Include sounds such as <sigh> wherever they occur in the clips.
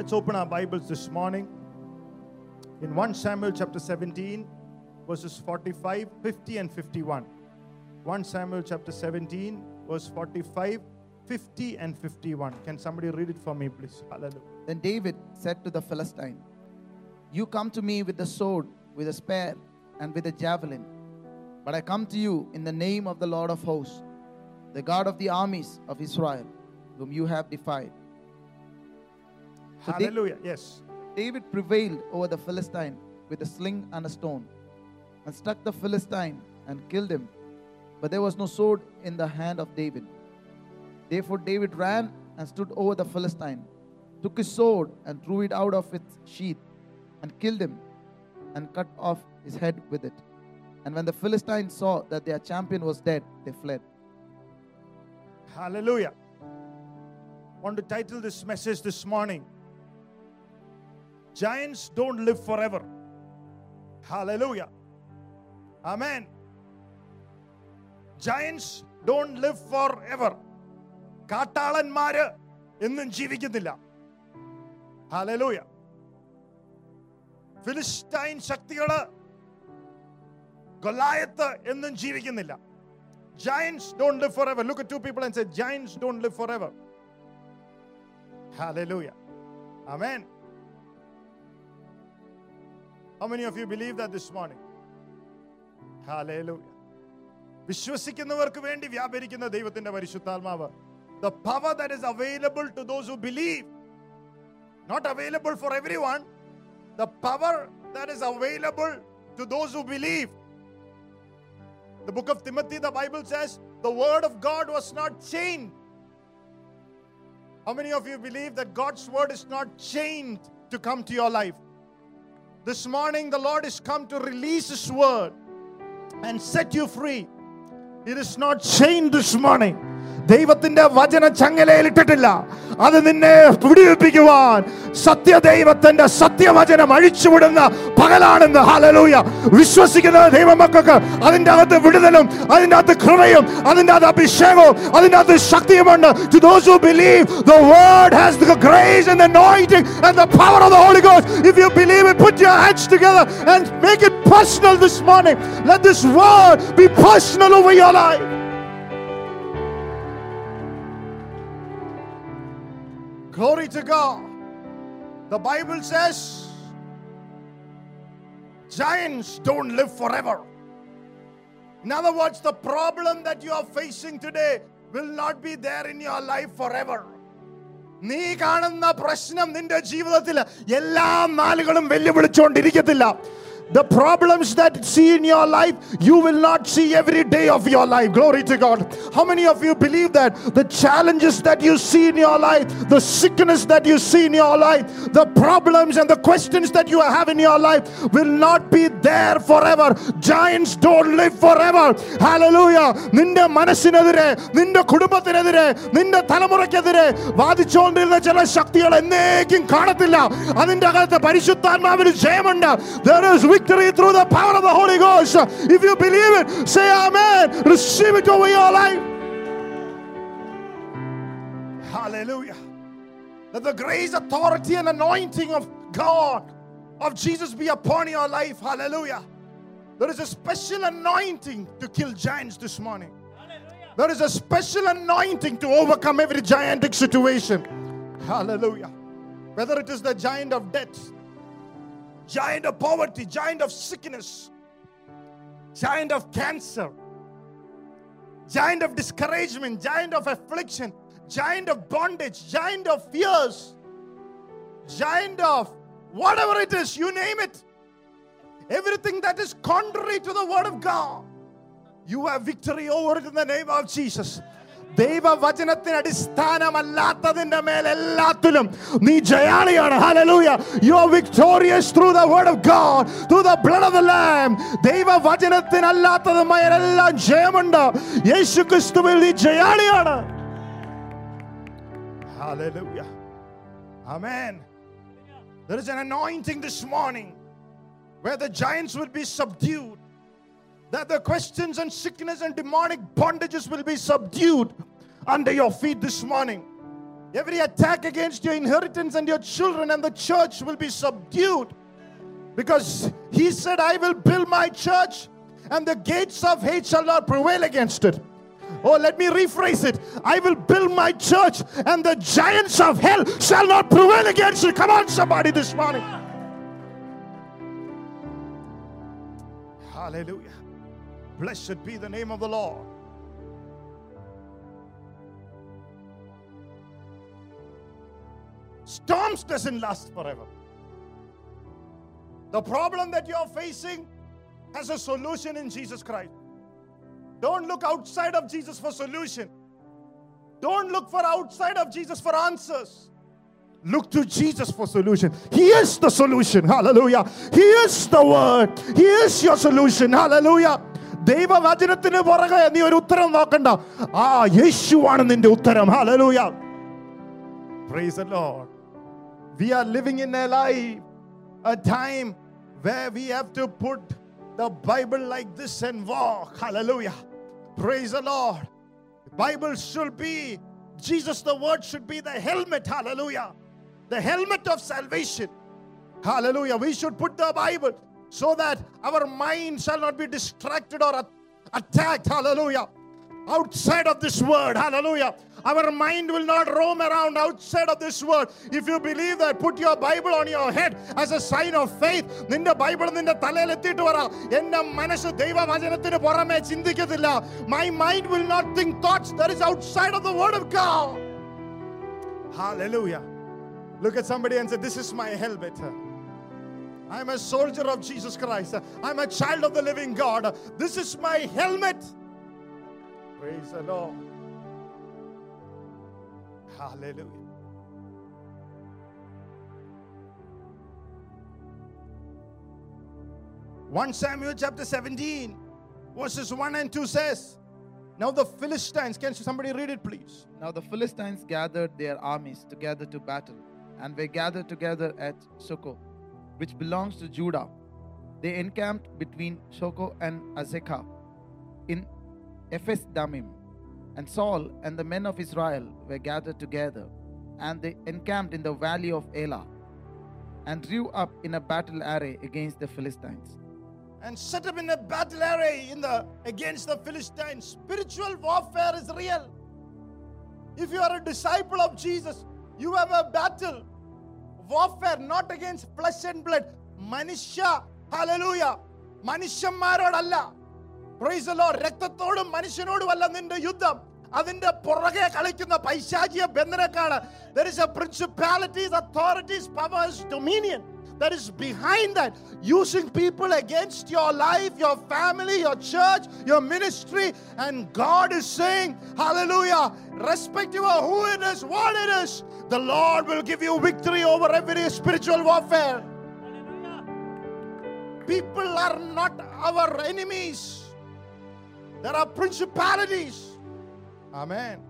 Let's open our Bibles this morning. In 1 Samuel chapter 17, verses 45, 50, and 51. 1 Samuel chapter 17, verse 45, 50, and 51. Can somebody read it for me, please? Hallelujah. Then David said to the Philistine, You come to me with the sword, with a spear, and with a javelin. But I come to you in the name of the Lord of hosts, the God of the armies of Israel, whom you have defied. So Hallelujah. Yes. David prevailed over the Philistine with a sling and a stone, and struck the Philistine and killed him. But there was no sword in the hand of David. Therefore David ran and stood over the Philistine, took his sword and drew it out of its sheath, and killed him, and cut off his head with it. And when the Philistines saw that their champion was dead, they fled. Hallelujah. I want to title this message this morning Giants don't live forever. Hallelujah. Amen. Giants don't live forever. കാട്ടാളന്മാര് എന്നും ജീവിക്കുന്നില്ല hallelujah Philistine ശക്തികള് Goliath എന്നും ജീവിക്കുന്നില്ല Giants don't live forever. Look at two people and say, Giants don't live forever. Hallelujah. Amen. How many of you believe that this morning? Hallelujah. വിശ്വസിക്കുന്നവർക്ക് വേണ്ടി വ്യാപരിക്കുന്ന ദൈവത്തിന്റെ പരിശുദ്ധാത്മാവ് the power that is available to those who believe not available for everyone the power that is available to those who believe the book of Timothy, the Bible says, the word of God was not chained. How many of you believe that God's word is not chained to come to your life? This morning, the Lord is come to release His word and set you free. It is not chained this morning. ദൈവത്തിന്റെ വചന ചങ്ങലയിൽ ഇട്ടിട്ടില്ല. അത് നിന്നെ പിടിവിപ്പിക്കുവാൻ സത്യദൈവത്തിന്റെ സത്യവചനം അഴിച്ചുവിടുന്ന പകലാണെന്ന്. Hallelujah വിശ്വസിക്കുന്ന ദൈവമക്കൾക്ക് അതിന്റെ അകത്ത് വിടുതലും അതിന്റെ അകത്ത് കൃപയും അതിന്റെ അകത്ത് അഭിഷേകവും അതിന്റെ അകത്ത് ശക്തിയുമുണ്ട്. To those who believe the word has the grace and the Glory to God. The Bible says giants don't live forever. In other words, the problem that you are facing today will not be there in your life forever. നീ കാണുന്ന പ്രശ്നം നിന്റെ ജീവിതത്തിൽ എല്ലാ നാളുകളും വെല്ലുവിളിച്ചുകൊണ്ടിരിക്കത്തില്ല The problems that you see in your life, you will not see every day of your life. Glory to God. How many of you believe that the challenges that you see in your life, the sickness that you see in your life, the problems and the questions that you have in your life will not be there forever? Giants don't live forever. Hallelujah. നിന്റെ മനസ്സിനെതിരെ നിന്റെ കുടുംബത്തിനെതിരെ നിന്റെ തലമുറയ്ക്കെതിരെ വാദിച്ചുകൊണ്ടിരുന്ന ചില ശക്തികൾ എന്നേക്കും കാണത്തില്ല അതിന്റെ അകത്ത് പരിശുദ്ധാത്മാവിന് ജയമുണ്ട് There is victory through the power of the Holy Ghost. If you believe it, say Amen. Receive it over your life. Hallelujah. Let the grace, authority, and anointing of God, of Jesus be upon your life. Hallelujah. There is a special anointing to kill giants this morning. There is a special anointing to overcome every gigantic situation. Hallelujah. Whether it is the giant of death, giant of poverty, giant of sickness, giant of cancer, giant of discouragement, giant of affliction, giant of bondage, giant of fears, giant of whatever it is, you name it. Everything that is contrary to the word of God, you have victory over it in the name of Jesus. ദൈവവചനത്തിന് അടിസ്ഥാനമല്ലാത്തതിന്റെ മേൽ എല്ലാത്തിലും നീ ജയാളിയാണ് hallelujah U are victorious through the word of God through the blood of the lamb ദൈവവചനത്തിനല്ലാത്തതുമായ എല്ലാം ജയമുണ്ട് യേശു ക്രിസ്തുവിൽ നീ ജയാളിയാണ് hallelujah amen There is an anointing this morning where the giants will be subdued that the questions and sickness and demonic bondages will be subdued under your feet this morning. Every attack against your inheritance and your children and the church will be subdued. Because he said, I will build my church, and the gates of hate shall not prevail against it. Oh, let me rephrase it. I will build my church, and the giants of hell shall not prevail against it. Come on, somebody, this morning. Hallelujah. Blessed be the name of the Lord. Storms doesn't last forever. The problem that you're facing has a solution in Jesus Christ. Don't look outside of Jesus for solution. Don't look for outside of Jesus for answers. Look to Jesus for solution. He is the solution. Hallelujah. He is the word. He is your solution. Hallelujah. ദൈവവചനത്തിന് പുറകെ നീ ഒരു ഉത്തരം നോക്കണ്ട ആ യേശുവാണ് നിന്റെ ഉത്തരം hallelujah Praise the Lord. We are living in a life, a time where we have to put the Bible like this and walk. Hallelujah. Praise the Lord. The Bible should be, Jesus, the word should be the helmet. Hallelujah. The helmet of salvation. Hallelujah. We should put the Bible so that our mind shall not be distracted or at- attacked. Hallelujah. Outside of this word. Hallelujah. Our mind will not roam around outside of this word. If you believe that, put your Bible on your head as a sign of faith. നിന്റെ Bible നിന്റെ തലയിൽ എത്തിയിട്ട് പറ എന്റെ മനസ്സ് ദൈവവചനത്തിന് പുറമെ ചിന്തിക്കത്തില്ല my mind will not think thoughts that is outside of the word of God Hallelujah. Look at somebody and say, This is my helmet. I'm a soldier of Jesus Christ. I'm a child of the living God. This is my helmet. Praise the Lord. Hallelujah. One Samuel chapter 17, verses 1 and 2 says, Now the Philistines, can somebody read it, please? Now the Philistines gathered their armies together to battle, and were gathered together at Sochoh, which belongs to Judah. They encamped between Sochoh and Azekah in Ephes Dammim. And Saul and the men of Israel were gathered together, and they encamped in the valley of Elah, and drew up in a battle array against the Philistines. and set up in a battle array in the against the Philistines. Spiritual warfare is real. If you are a disciple of Jesus, you have a battle warfare not against flesh and blood. മനുഷ്യ hallelujah മനുഷ്യന്മാരോടല്ല price the Lord രക്തത്തോടും മനുഷ്യനോടുമല്ല നിന്റെ യുദ്ധം അതിന്റെ പുറകെ കളിക്കുന്ന പൈശാചിയ ബന്ധനക്കാണ് there is a principalities authorities powers dominion that is behind that. Using people against your life your family your church your ministry. And god is saying hallelujah. Respective of who it is what it is. The lord will give you victory over every spiritual warfare. People are not our enemies. There are principalities. Amen.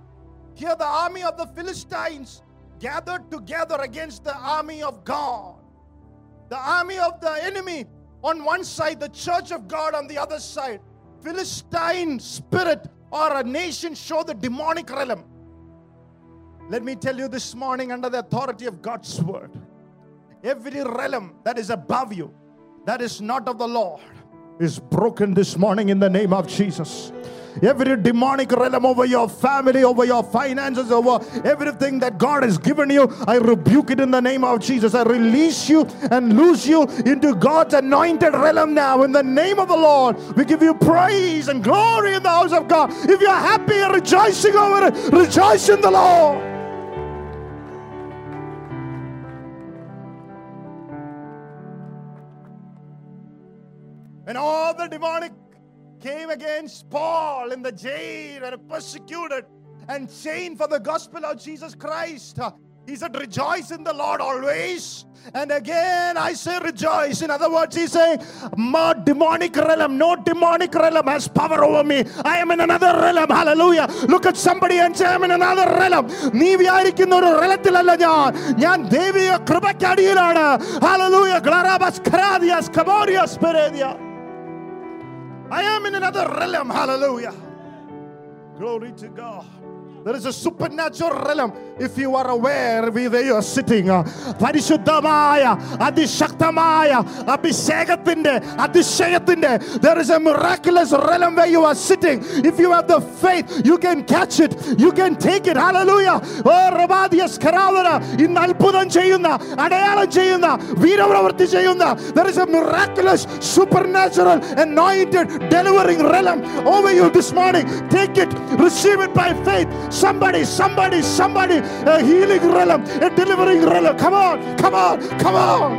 Here the army of the philistines gathered together against the army of god the army of the enemy on one side, the church of God on the other side. Philistine spirit or a nation show the demonic realm. Let me tell you this morning, under the authority of God's word, every realm that is above you, that is not of the Lord, is broken this morning in the name of Jesus. Every demonic realm over your family, over your finances, over everything that God has given you, I rebuke it in the name of Jesus. I release you and loose you into God's anointed realm now in the name of the Lord. We give you praise and glory in the house of God. If you're happy and rejoicing over it, rejoice in the Lord. And all the demonic came against Paul in the jail and persecuted and chained for the gospel of Jesus Christ. He said, Rejoice in the Lord always. And again, I say rejoice. In other words, he's saying, "Ma demonic realm, no demonic realm has power over me. I am in another realm. Hallelujah. Look at somebody and say, I'm in another realm. നീ വിചാരിക്കുന്ന ഒരു റലത്തിലല്ല ഞാൻ ഞാൻ ദൈവിക കൃപയ്ക്കടിയിലാണ് hallelujah ഗ്ലറാബസ് ഖരാദിയാസ് കബോറിയാസ് പെരേദിയ I am in another realm. Hallelujah. Glory to God There is a supernatural realm if you are aware where you are sitting. Uh, പരിശുദ്ധമായ അതിശക്തമായ അഭിഷേകത്തിന്റെ അതിശയത്തിന്റെ there is a miraculous realm where you are sitting. If you have the faith, you can catch it. You can take it. Hallelujah. Oh, റബാദിയസ് കരാവന ഇന്ന് അത്ഭുതം ചെയ്യുന്ന അടയാളം ചെയ്യുന്ന വീരപ്രവൃത്തി ചെയ്യുന്ന there is a miraculous supernatural anointed delivering realm over you this morning. Take it, receive it by faith. Somebody, somebody, somebody, a healing realm, a delivering realm. Come on, come on, come on.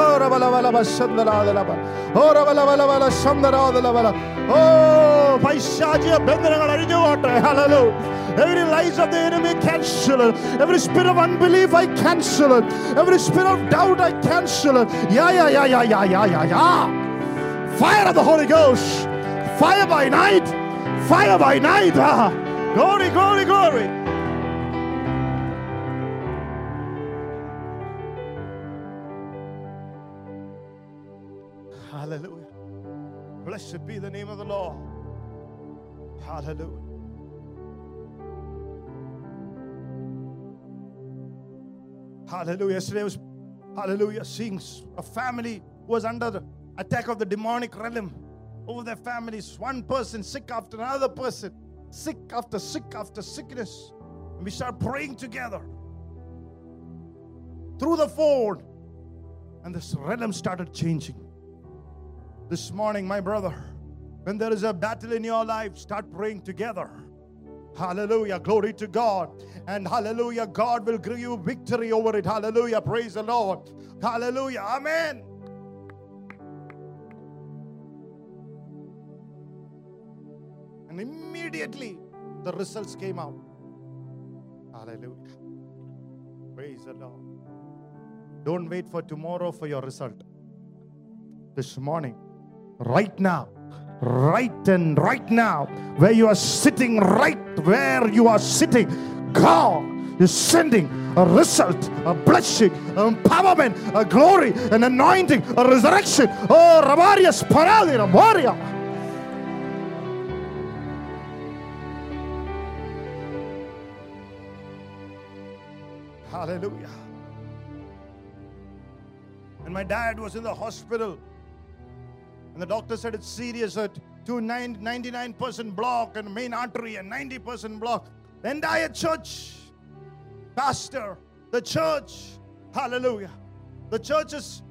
Oh, rabalabala shandaradalaba. Oh, rabalabala shandaradalaba. Oh, പൈശാചിക ബന്ധനങ്ങൾ അഴിഞ്ഞുപോട്ടെ. Hallelujah. Every lies of the enemy cancel it. Every spirit of unbelief I cancel it. Every spirit of doubt I cancel it. Yeah, yeah, yeah, yeah, yeah, yeah, yeah, yeah. Fire of the Holy Ghost. Fire by night. Fire by night. Ah. Glory, glory, glory. Hallelujah. Blessed be the name of the Lord. Hallelujah. Hallelujah. Yesterday was, hallelujah, seeing a family was under the attack of the demonic realm over their families. One person sick after another person, sick after sick after sickness. And we start praying together through the phone. And this realm started changing. This morning, my brother, when there is a battle in your life, start praying together. Hallelujah. Glory to God. And hallelujah. God will give you victory over it. Hallelujah. Praise the Lord. Hallelujah. Amen. And immediately the results came out. Hallelujah. Praise the Lord. Don't wait for tomorrow for your result. This morning, right now, right and right now, where you are sitting, right where you are sitting, God is sending a result, a blessing, an empowerment, a glory, an anointing, a resurrection. Oh, Ramarias Paradira Moria. Hallelujah. And my dad was in the hospital. And the doctor said it's serious at to 99% block and main artery and 90% block. The entire church, pastor, the church, hallelujah. The churches,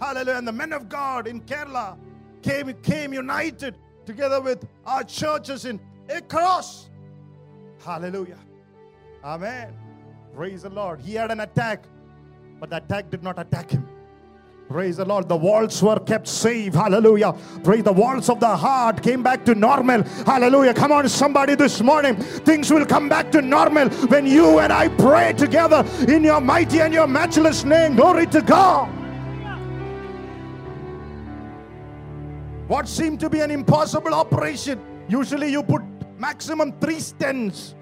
hallelujah, and the men of God in Kerala came, came united together with our churches in across. Hallelujah. Amen. Praise the Lord. He had an attack, but the attack did not attack him. Praise the Lord. The walls were kept safe. Hallelujah. Praise the walls of the heart came back to normal. Hallelujah. Come on, somebody, this morning. Things will come back to normal when you and I pray together in your mighty and your matchless name. Glory to God. What seemed to be an impossible operation, usually you put maximum three stents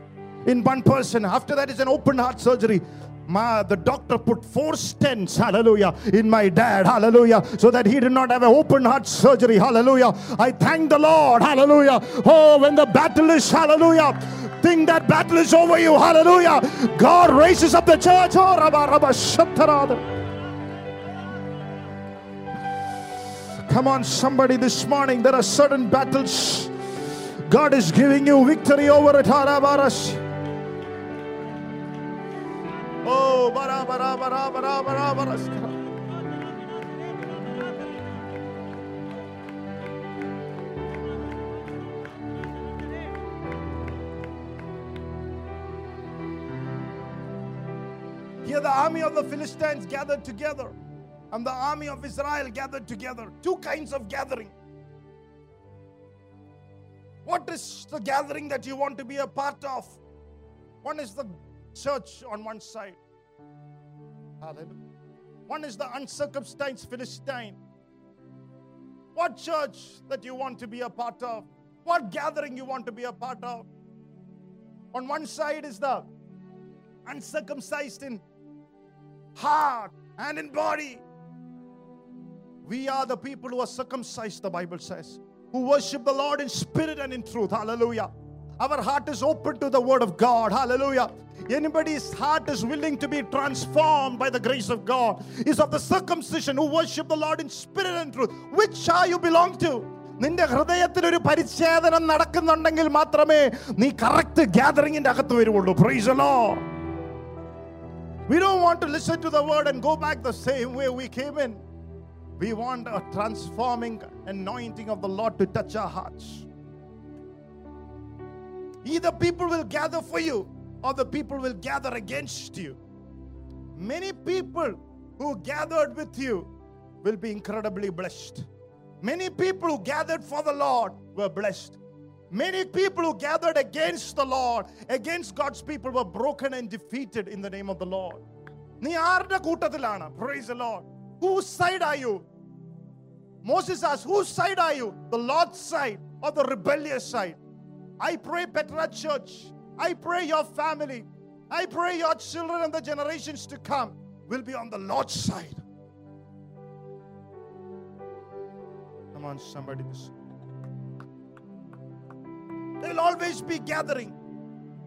in one person. After that is an open heart surgery. My, the doctor put four stents, hallelujah, in my dad, hallelujah, so that he did not have an open heart surgery, hallelujah. I thank the Lord, hallelujah. Oh, when the battle is, hallelujah, think that battle is over you, hallelujah. God raises up the church, oh, rabba, rabba, shattarada. Come on, somebody, this morning, there are certain battles. God is giving you victory over it, harabaras. Oh, bara bara bara bara bara bara. Here the army of the Philistines gathered together, and the army of Israel gathered together. Two kinds of gathering. What is the gathering that you want to be a part of? One is the church on one side. Hallelujah. One is the uncircumcised Philistine. What church that you want to be a part of? What gathering you want to be a part of? On one side is the uncircumcised in heart and in body. We are the people who are circumcised, the Bible says, who worship the Lord in spirit and in truth. Hallelujah. our heart is open to the word of God. Hallelujah. Anybody's heart is willing to be transformed by the grace of God is of the circumcision who worship the Lord in spirit and truth. Which shall you belong to? നിന്റെ ഹൃദയത്തിൽ ഒരു പരിച്ഛേദനം നടക്കുന്നുണ്ടെങ്കിൽ മാത്രമേ നീ correct ഗ്യാതറിംഗിന്റെ അകത്ത് വരുവുള്ളൂ price the Lord. We don't want to listen to the word and go back the same way we came in. We want a transforming anointing of the Lord to touch our hearts. Either people will gather for you or the people will gather against you. Many people who gathered with you will be incredibly blessed. Many people who gathered for the Lord were blessed. Many people who gathered against the Lord, against God's people, were broken and defeated in the name of the Lord. നീ ആരുടെ കൂട്ടത്തിലാണ് price the Lord whose side are you Moses asked whose side are you the Lord's side or the rebellious side I pray Petra church I pray your family I pray your children and the generations to come will be on the Lord's side come on somebody They'll always be gathering.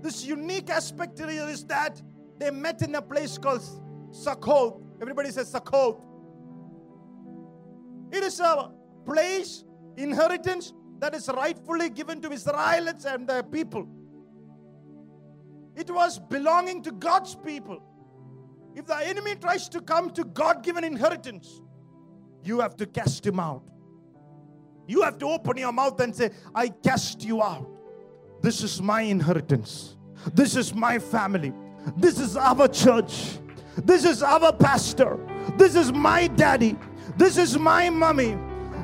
This unique aspect here is that they met in a place called Succoth. Everybody says Succoth. It is a place, inheritance that is rightfully given to Israelites and their people. It was belonging to God's people. If the enemy tries to come to God given inheritance, you have to cast him out. You have to open your mouth and say, I cast you out. This is my inheritance. This is my family. This is our church. This is our pastor. This is my daddy. This is my mommy.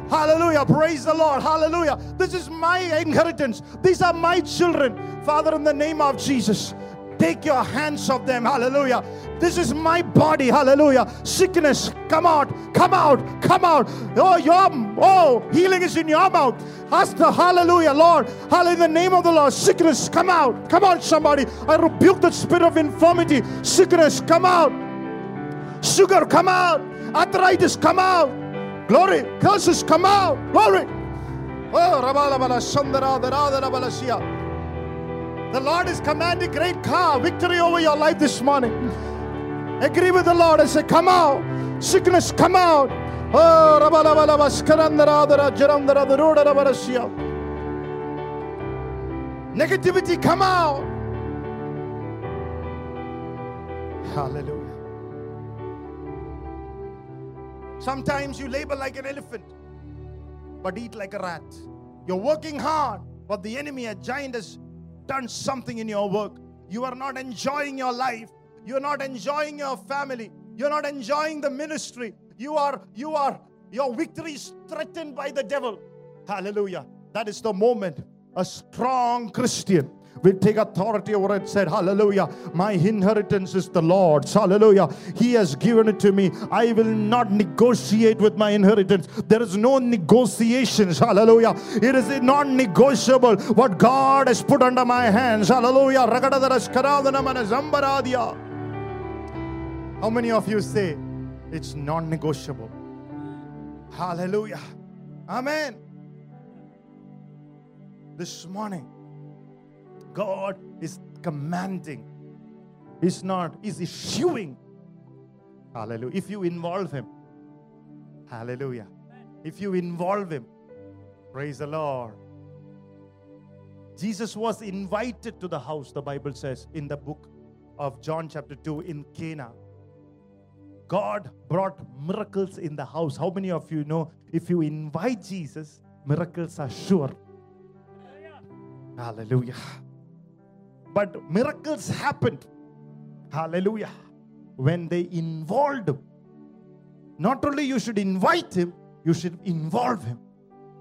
Hallelujah. Praise the Lord. Hallelujah. This is my inheritance. These are my children. Father, in the name of Jesus, take your hands off them. Hallelujah. This is my body. Hallelujah. Sickness, come out, come out, come out. Oh, your oh, healing is in your mouth. Ask the hallelujah, Lord. Hallelujah. In the name of the Lord. Sickness, come out. Come on, somebody. I rebuke the spirit of infirmity. Sickness, come out. Sugar, come out. Arthritis, come out. Glory. Curses, come out. Glory. Oh, The Lord is commanding great car victory over your life this morning. Agree with the Lord and say, Come out. Sickness, come out. Oh. Negativity, come out. Hallelujah. Sometimes you labor like an elephant, but eat like a rat. You're working hard, but the enemy, a giant, has done something in your work. You are not enjoying your life. You're not enjoying your family. You're not enjoying the ministry. You are, you are, your victory is threatened by the devil. Hallelujah. That is the moment a strong Christian will take authority over it said, Hallelujah, my inheritance is the Lord's. Hallelujah. He has given it to me. I will not negotiate with my inheritance. There is no negotiations. Hallelujah. It is non negotiable what God has put under my hands. Hallelujah. How many of you say it's non negotiable? Hallelujah. Amen. This morning, God is commanding. He's not, He's issuing. Hallelujah. If you involve Him, hallelujah. If you involve Him, praise the Lord. Jesus was invited to the house, the Bible says in the book of John, chapter 2, in Cana. God brought miracles in the house. How many of you know if you invite Jesus, miracles are sure? Hallelujah. But miracles happened. Hallelujah. When they involved him. Not only you should invite him, you should involve him.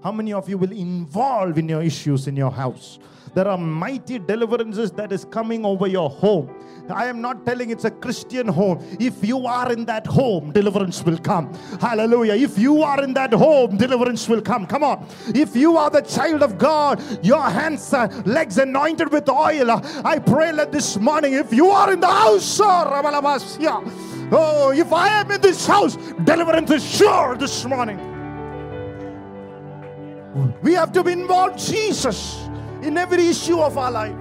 How many of you will involve in your issues in your house? There are mighty deliverances that is coming over your home. I am not telling it's a Christian home. If you are in that home, deliverance will come. Hallelujah. If you are in that home, deliverance will come. Come on. If you are the child of God, your hands, uh, legs anointed with oil. uh, I pray that this morning, if you are in the house, oh, if I am in this house, deliverance is sure this morning. We have to involve Jesus in every issue of our lives.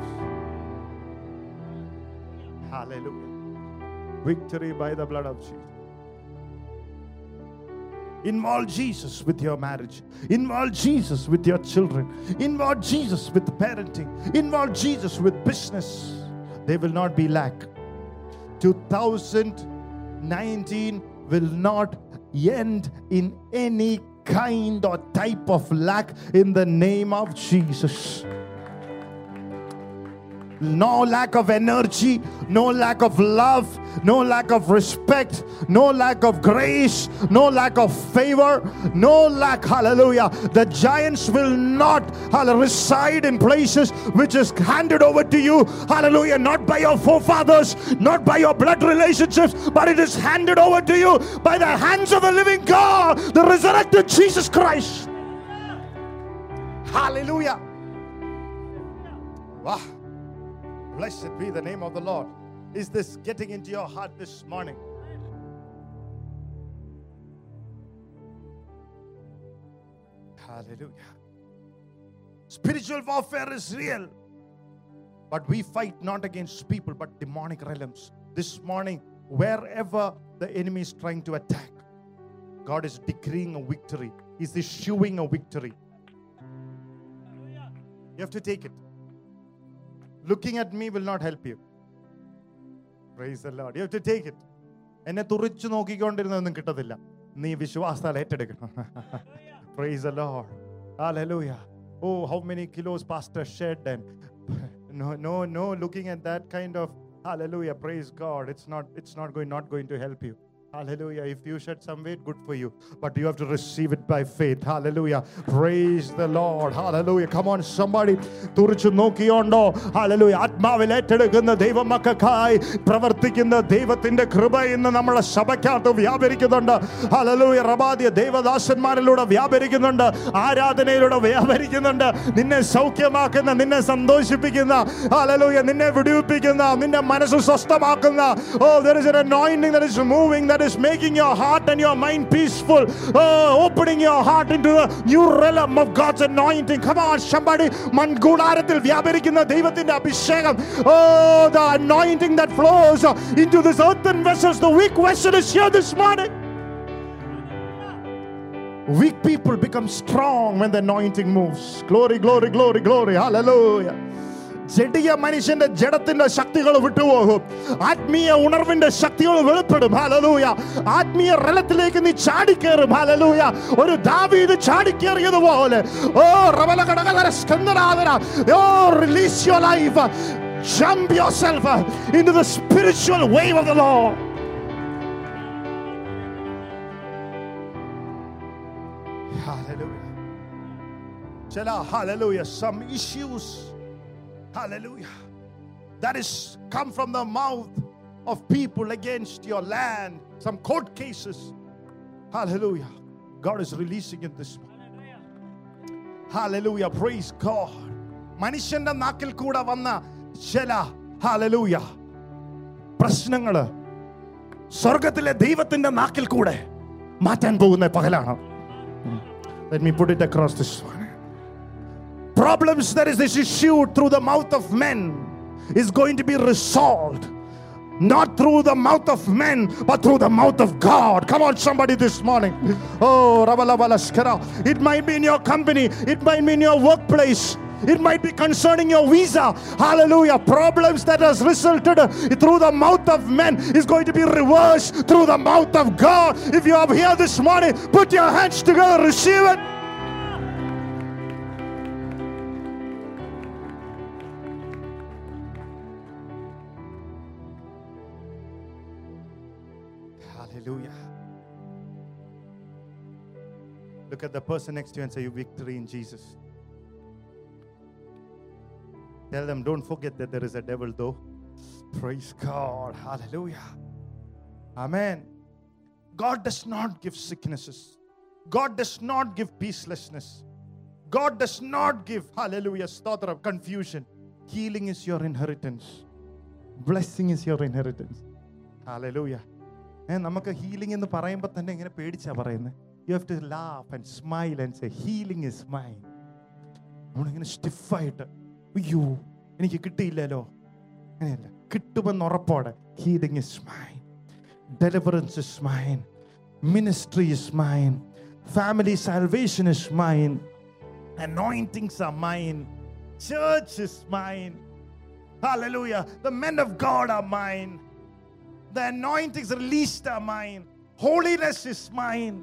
Hallelujah. Victory by the blood of Jesus. Involve Jesus with your marriage. Involve Jesus with your children. Involve Jesus with parenting. Involve Jesus with business. There will not be lack. 2019 will not end in any kind or type of lack in the name of Jesus. No lack of energy, no lack of love, no lack of respect, no lack of grace, no lack of favor, no lack, hallelujah. The giants will not reside in places which is handed over to you, hallelujah, not by your forefathers, not by your blood relationships, but it is handed over to you by the hands of the living God, the resurrected Jesus Christ. Hallelujah. Wow. Blessed be the name of the Lord. Is this getting into your heart this morning? Hallelujah. Spiritual warfare is real. But we fight not against people but demonic realms. This morning, wherever the enemy is trying to attack, God is decreeing a victory. He's issuing a victory. You have to take it. Looking at me will not help you. Praise the Lord. You have to take it. എന്നെ തുറിച്ചു നോക്കിക്കൊണ്ടിരുന്നൊന്നും കിട്ടത്തില്ല നീ വിശ്വാസത്താൽ ഏറ്റെടുക്കണം price the Lord. Hallelujah. Oh, how many kilos pastor shed and no, no, no, looking at that kind of hallelujah. Praise God. It's not, it's not going, not going to help you. Hallelujah. If you shed some weight, good for you. But you have to receive it by faith. Hallelujah. Praise the Lord. Hallelujah. Come on, somebody. തുറിച്ചു നോക്കിയോണ്ടോ hallelujah ആത്മാവിൽ ഏറ്റെടുക്കുന്ന ദൈവമക്കൾക്കായി പ്രവർത്തിക്കുന്ന ദൈവത്തിന്റെ കൃപ ഇന്ന് നമ്മളെ സഭയ്ക്കകത്ത് വ്യാപരിക്കുന്നുണ്ട് hallelujah റബാദിയ ദൈവദാസന്മാരിലൂടെ വ്യാപരിക്കുന്നുണ്ട് ആരാധനയിലൂടെ വ്യാപരിക്കുന്നുണ്ട് നിന്നെ സൗഖ്യമാക്കുന്ന നിന്നെ സന്തോഷിപ്പിക്കുന്ന ഹല്ലേലൂയ നിന്നെ വിടുവിപ്പിക്കുന്ന നിന്റെ മനസ്സ് സ്വസ്ഥമാക്കുന്ന ഓ there is an anointing that is moving that is making your heart and your mind peaceful oh opening your heart into the new realm of God's anointing come on somebody മൺകൂടാരത്തിൽ വ്യാപരിക്കുന്ന ദൈവത്തിന്റെ അഭിഷേകം oh the anointing that flows into this earthen vessels the weak vessel is here this morning Weak people become strong when the anointing moves. Glory, glory, glory, glory. Hallelujah. ജഡിയ മനുഷ്യന്റെ ജഡത്തിന്റെ ശക്തികൾ വിട്ടുപോകും. ആത്മീയ ഉണർവിന്റെ ശക്തികൾ വെളിപ്പെടും. ഹലലൂയ ആത്മീയ റലത്തിലേക്ക് നീ ചാടിക്കേറും. ഹലലൂയ ഒരു ദാവീദ് ചാടിക്കേറിയതുപോലെ. ഓ റവല കടകര സ്കന്ദനാദര ഓ release your life self in the spiritual wave of the Lord Hallelujah. Chela, hallelujah. Some issues, hallelujah, that is come from the mouth of people against your land, some court cases. Hallelujah. God is releasing it this morning. Hallelujah. Praise God. മനുഷ്യന്റെ നാക്കിൽ കൂടെ വന്ന ചില hallelujah പ്രശ്നങ്ങള് സ്വർഗത്തിലെ ദൈവത്തിന്റെ നാക്കിൽ കൂടെ മാറ്റാൻ പോകുന്ന പകലാണ് Let me put it across this one. Problems that is this issue through the mouth of men is going to be resolved. Not through the mouth of men, but through the mouth of God. Come on, somebody, this morning. Oh, Rabalabalaskara. It might be in your company, it might be in your workplace. It might be concerning your visa. Hallelujah. Problems that has resulted through the mouth of men is going to be reversed through the mouth of God. If you are here this morning, put your hands together, receive it. Look at the person next to you and say, You victory in Jesus. Tell them, don't forget that there is a devil, though. Praise God. Hallelujah. Amen. God does not give sicknesses, God does not give peacelessness, God does not give, hallelujah, stotra, confusion. Healing is your inheritance, blessing is your inheritance. Hallelujah. ഏ, നമുക്ക് healing എന്ന് പറയുമ്പോൾ തന്നെ ഇങ്ങനെ പേടിച്ചാ പറയുന്നത് you have to laugh and smile and say healing is mine നമ്മളിങ്ങനെ സ്റ്റിഫായിട്ട് അയ്യോ എനിക്ക് കിട്ടിയില്ലല്ലോ അങ്ങനെയല്ല കിട്ടുമെന്ന് ഉറപ്പോടെ healing is mine deliverance is mine ministry is mine family salvation is mine anointings are mine church is mine hallelujah the men of god are mine the anointings released are mine holiness is mine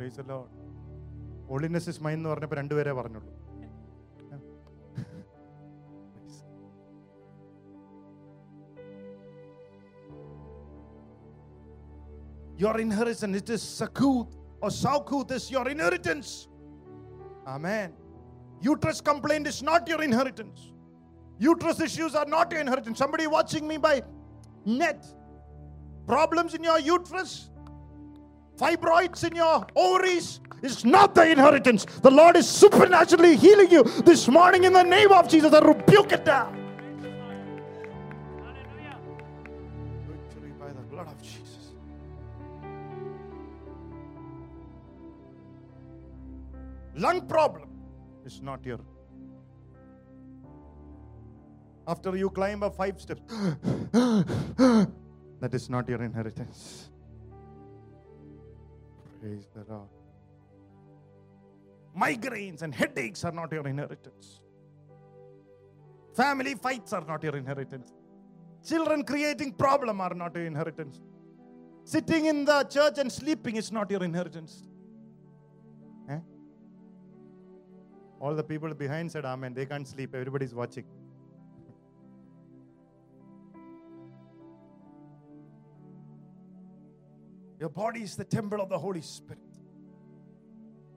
praise the lord holiness is mine എന്ന് പറഞ്ഞപ്പോൾ രണ്ടുപേരെ പറഞ്ഞുള്ളൂ <laughs> Your inheritance, it is Sakuth or Saukuth is your inheritance. Amen. Uterus complaint is not your inheritance. Uterus issues are not your inheritance. Somebody watching me by net. Problems in your uterus, fibroids in your ovaries is not the inheritance. The Lord is supernaturally healing you this morning in the name of Jesus. I rebuke it now. Victory by the blood of Jesus. Lung problem is not your. After you climb up five steps, <gasps> that is not your inheritance. Praise the Lord. Migraines and headaches are not your inheritance. Family fights are not your inheritance. Children creating problem are not your inheritance. Sitting in the church and sleeping is not your inheritance. Eh? All the people behind said Amen. They can't sleep. Everybody's watching. Your body is the temple of the Holy Spirit.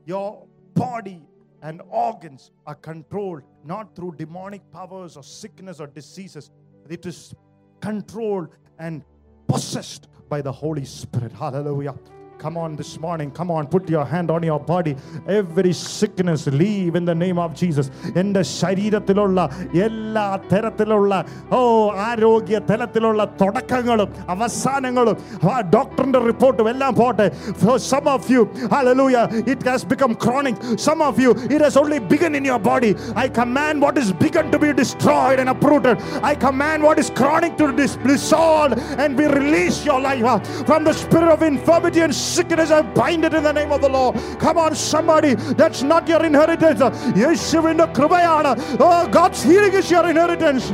Your body and organs are controlled not through demonic powers or sickness or diseases. It is controlled and possessed by the Holy Spirit. Hallelujah Come on this morning. Come on, put your hand on your body. Every sickness leave in the name of Jesus. എൻ്റെ ശരീരത്തിലുള്ള എല്ലാ തരത്തിലുള്ള ഓ ആരോഗ്യ തലത്തിലുള്ള തുടക്കങ്ങളും അവസാനങ്ങളും ആ ഡോക്ടറിന്റെ റിപ്പോർട്ടും എല്ലാം പോട്ടെ For some of you, hallelujah, it has become chronic. Some of you, it has only begun in your body. I command what is begun to be destroyed and uprooted. I command what is chronic to be dissolved and we release your life uh, from the spirit of infirmity and sickness, I bind it in the name of the Lord. Come on, somebody, that's not your inheritance. Yes, in the Krubayana. Oh, God's healing is your inheritance.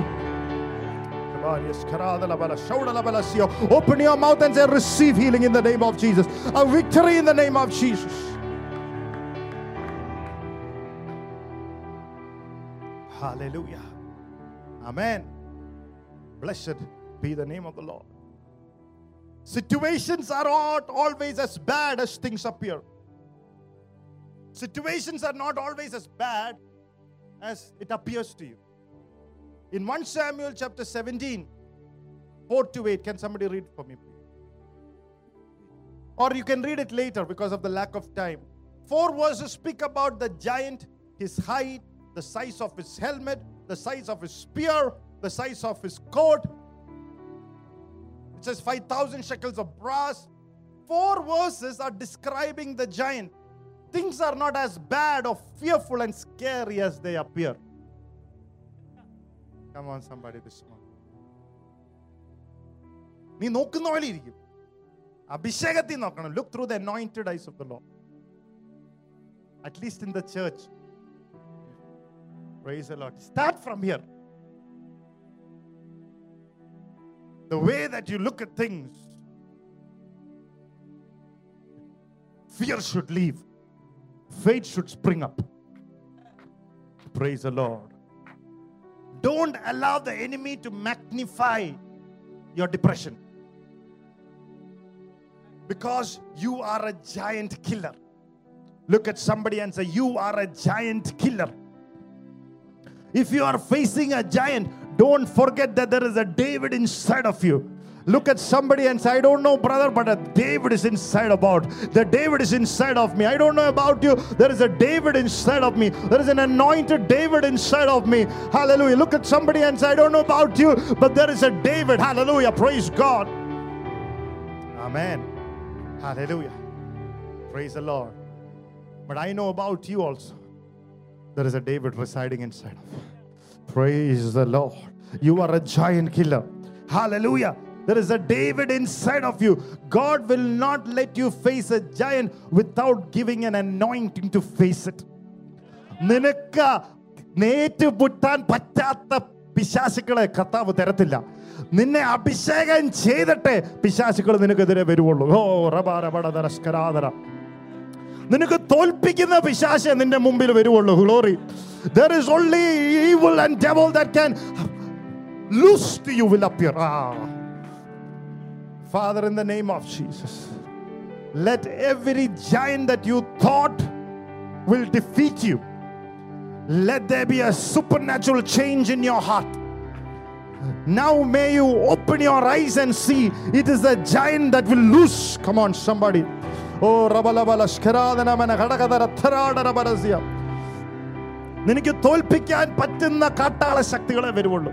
Open your mouth and say, Receive healing in the name of Jesus. A victory in the name of Jesus. Hallelujah. Amen. Blessed be the name of the Lord. Situations are not always as bad as things appear. Situations are not always as bad as it appears to you. In 1 Samuel chapter 17, 4 to 8, can somebody read for me, please? Or you can read it later because of the lack of time. Four verses speak about the giant, his height, the size of his helmet, the size of his spear, the size of his coat. It says 5,000 shekels of brass. Four verses are describing the giant. Things are not as bad or fearful and scary as they appear. Come on, somebody, this morning. നീ നോക്കുന്ന പോലെ ഇരിക്കും അഭിഷേകത്തിൽ നോക്കണം look through the anointed eyes of the Lord. At least in the church. Praise the Lord. Start from here. The way that you look at things, fear should leave, faith should spring up. Praise the Lord. Don't allow the enemy to magnify your depression because you are a giant killer. Look at somebody and say, You are a giant killer. If you are facing a giant, don't forget that there is a David inside of you. Look at somebody and say, I don't know, brother, but a David is inside about. The David is inside of me. I don't know about you. There is a David inside of me. There is an anointed David inside of me. Hallelujah. Look at somebody and say, I don't know about you, but there is a David. Hallelujah. Praise God. Amen. Hallelujah. Praise the Lord. But I know about you also. there is a David residing inside of you. Praise the Lord. You are a giant killer. Hallelujah. There is a David inside of you. God will not let you face a giant without giving an anointing to face it. നിനക്ക് നേറ്റുപുട്ടാൻ പറ്റാത്ത പിശാസുക്കളെ കർത്താവ് തരത്തില്ല നിന്നെ അഭിഷേകം ചെയ്തിട്ടേ പിശാസുക്കൾ നിനക്കെതിരെ വരുവുള്ളൂ ഓ റബാ റബട ദരസ്കരാദര നിനക്ക് തോൽപ്പിക്കുന്ന പിശാശ നിന്റെ മുമ്പിൽ വരുവുള്ളൂ glory there is only evil and devil that can lose to you will appear Father, in the name of Jesus, let every giant that you thought will defeat you, let there be a supernatural change in your heart. Now may you open your eyes and see it is the giant that will lose. Come on, somebody. Oh, Rabalabala Shkaradana Kadakadara Tharadara Barasya. നിനക്ക് തോൽപ്പിക്കാൻ പറ്റുന്ന കാട്ടാള ശക്തികളെ വരുവുള്ളൂ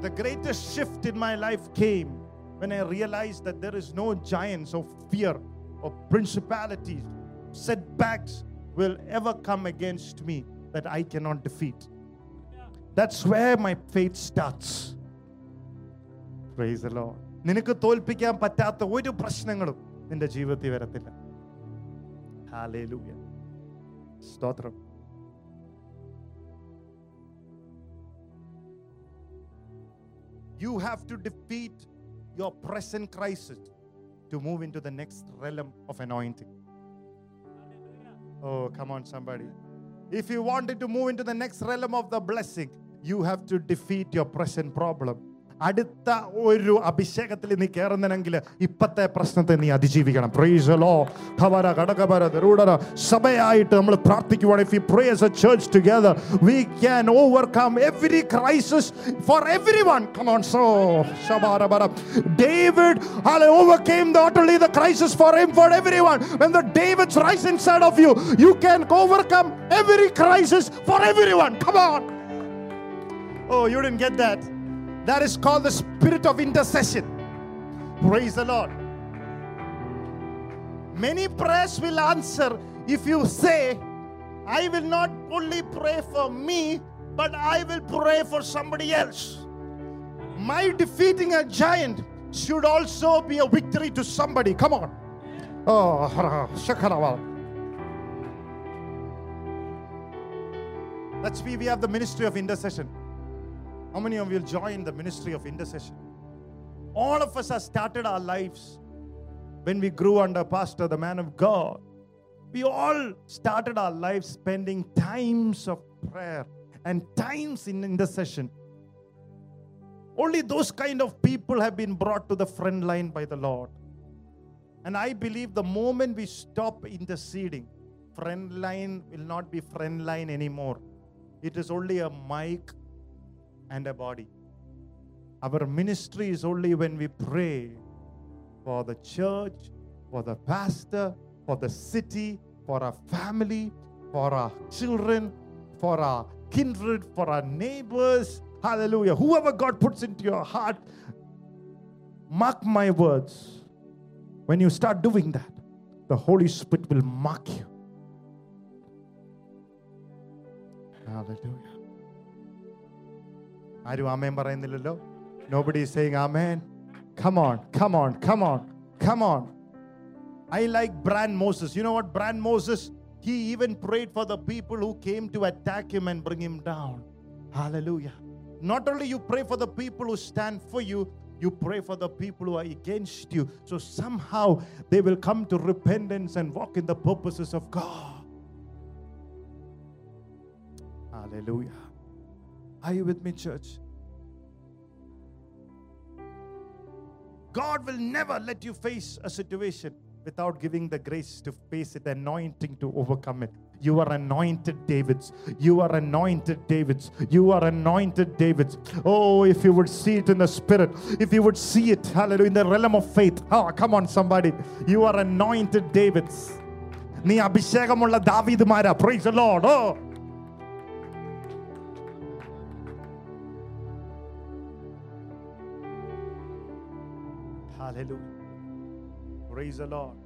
The greatest shift in my life came when I realized that there is no giants of fear or principalities, setbacks will ever come against me that I cannot defeat. That's where my faith starts. Praise the Lord. നിനക്ക് തോൽപ്പിക്കാൻ പറ്റാത്ത ഒരു പ്രശ്നങ്ങളും നിന്റെ ജീവിതത്തിൽ വരത്തില്ല hallelujah സ്തോത്രം You have to defeat your present crisis to move into the next realm of anointing. Oh, come on, somebody. If you wanted to move into the next realm of the blessing, you have to defeat your present problem. അടുത്ത ഒരു അഭിഷേകത്തിൽ നീ കയറുന്നെങ്കിൽ ഇപ്പത്തെ പ്രശ്നത്തെ നീ അതിജീവിക്കണം price law ഖബര കടകബര ദരൂടര സഭയായിട്ട് നമ്മൾ പ്രാർത്ഥിക്കുവാണ് if you pray as a church together we can overcome every crisis for everyone come on so shabarabara david hallelujah, overcame not only the crisis for him for everyone when the david's rise inside of you you can overcome every crisis for everyone come on oh you didn't get that that is called the spirit of intercession. Praise the Lord. Many prayers will answer if you say, I will not only pray for me, but I will pray for somebody else. My defeating a giant should also be a victory to somebody. Come on. Oh. <laughs> That's why we have the ministry of intercession. How many of you will join the ministry of intercession? All of us have started our lives when we grew under Pastor, the man of God. We all started our lives spending times of prayer and times in intercession. Only those kind of people have been brought to the front line by the Lord. And I believe the moment we stop interceding, front line will not be front line anymore. It is only a mic and a body. Our ministry is only when we pray for the church, for the pastor, for the city, for our family, for our children, for our kindred, for our neighbors. Hallelujah. Whoever God puts into your heart, mark my words. When you start doing that, the Holy Spirit will mark you. Hallelujah. ആരും amen പറയുന്നില്ലല്ലോ nobody saying amen come on come on come on come on I like brand Moses you no what brand Moses he even prayed for the people who came to attack him and bring him down hallelujah not only you pray for the people who stand for you you pray for the people who are against you so somehow they will come to repentance and walk in the purposes of god hallelujah are you with me, church? God will never let you face a situation without giving the grace to face it, anointing to overcome it. You are anointed Davids. You are anointed Davids. You are anointed Davids. Oh, if you would see it in the spirit, if you would see it, hallelujah, in the realm of faith. Oh, come on, somebody. You are anointed Davids. നീ അഭിഷേകമുള്ള ദാവീദുമാരാ price the Lord. Hallelujah. Praise the Lord.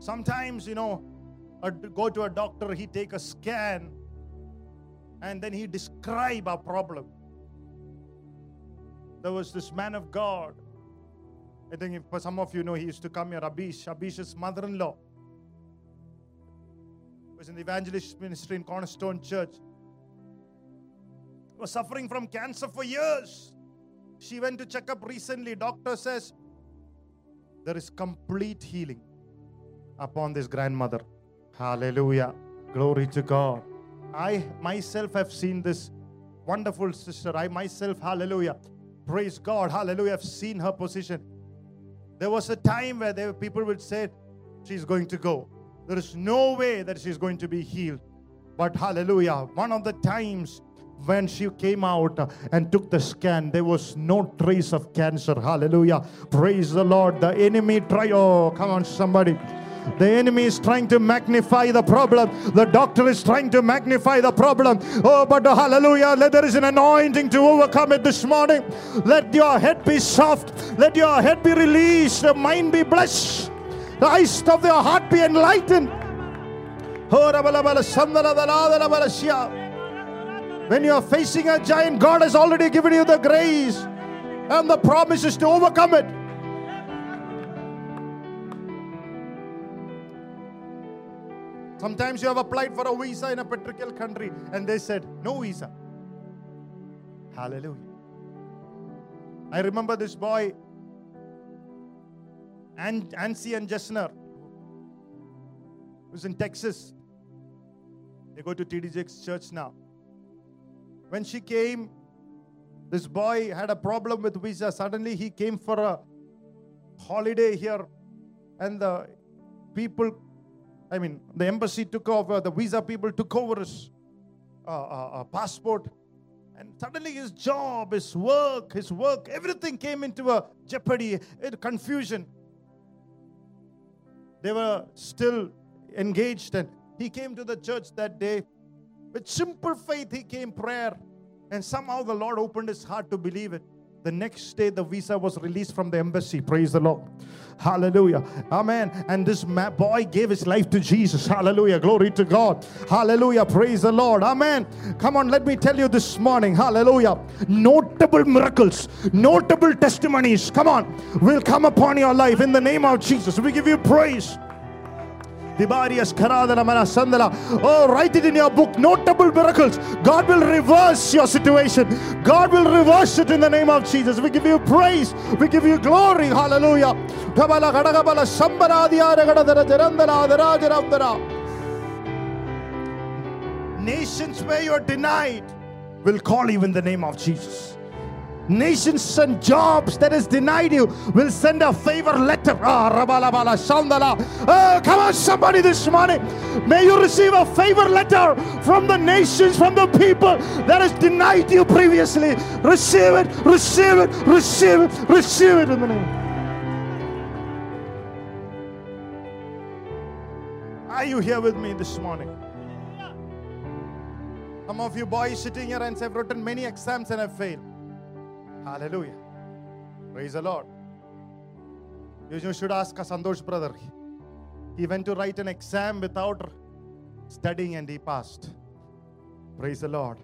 Sometimes, you know, go to a doctor, he take a scan, and then he describe our problem. There was this man of God. I think if, for some of you know, he used to come here, Abish, Abish's mother-in-law. Was in the evangelist ministry in Cornerstone Church. Was suffering from cancer for years. She went to check up recently. Doctor says there is complete healing upon this grandmother. Hallelujah. Glory to God. I myself have seen this wonderful sister. I myself, hallelujah. Praise God. Hallelujah. I've seen her position. There was a time where there, were people would say, She's going to go. There is no way that she's going to be healed. But hallelujah, one of the times when she came out and took the scan, there was no trace of cancer. Hallelujah. Praise the Lord. The enemy try. Oh, come on, somebody. The enemy is trying to magnify the problem. The doctor is trying to magnify the problem. Oh, but hallelujah, let there is an anointing to overcome it this morning. Let your head be soft. Let your head be released. The mind be blessed. The eyes of your heart be enlightened. Oh. When you are facing a giant, God has already given you the grace and the promises to overcome it. Sometimes you have applied for a visa in a particular country and they said, no visa. Hallelujah. I remember this boy, An- Ansi and Jessner, who's in Texas. They go to TD Jakes church now. When she came, this boy had a problem with visa. Suddenly he came for a holiday here, and the people, I mean, the embassy took over, the visa people took over his uh, uh, uh, passport. And suddenly his job, his work, his work, everything came into a jeopardy, a confusion. They were still engaged, and he came to the church that day. With simple faith, he came prayer, and somehow the Lord opened his heart to believe it. The next day, the visa was released from the embassy. Praise the Lord. Hallelujah. Amen. And this boy gave his life to Jesus. Hallelujah. Glory to God. Hallelujah. Praise the Lord. Amen. Come on, let me tell you this morning. Hallelujah. Notable miracles, notable testimonies. Come on, will come upon your life in the name of Jesus. We give you praise. Oh, write it in your book. Notable miracles. God will reverse your situation. God will reverse it in the name of Jesus. We give you praise. We give you glory. Hallelujah. Nations where you're denied will call you in the name of Jesus nations and jobs that is denied you will send a favor letter. Ah. Oh, come on, somebody this morning. May you receive a favor letter from the nations, from the people that has denied you previously. Receive it, receive it, receive it, receive it in the name. Are you here with me this morning? Some of you boys sitting here and have written many exams and have failed. Hallelujah. Praise the Lord. You should ask Sandosh brother. He went to write an exam without studying and he passed. Praise the Lord.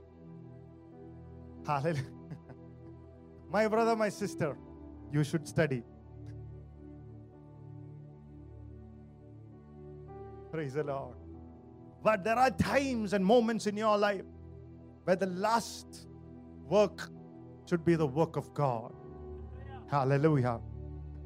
Hallelujah. <laughs> My brother, my sister, you should study. Praise the Lord. But there are times and moments in your life where the last work should be the work of God. Hallelujah.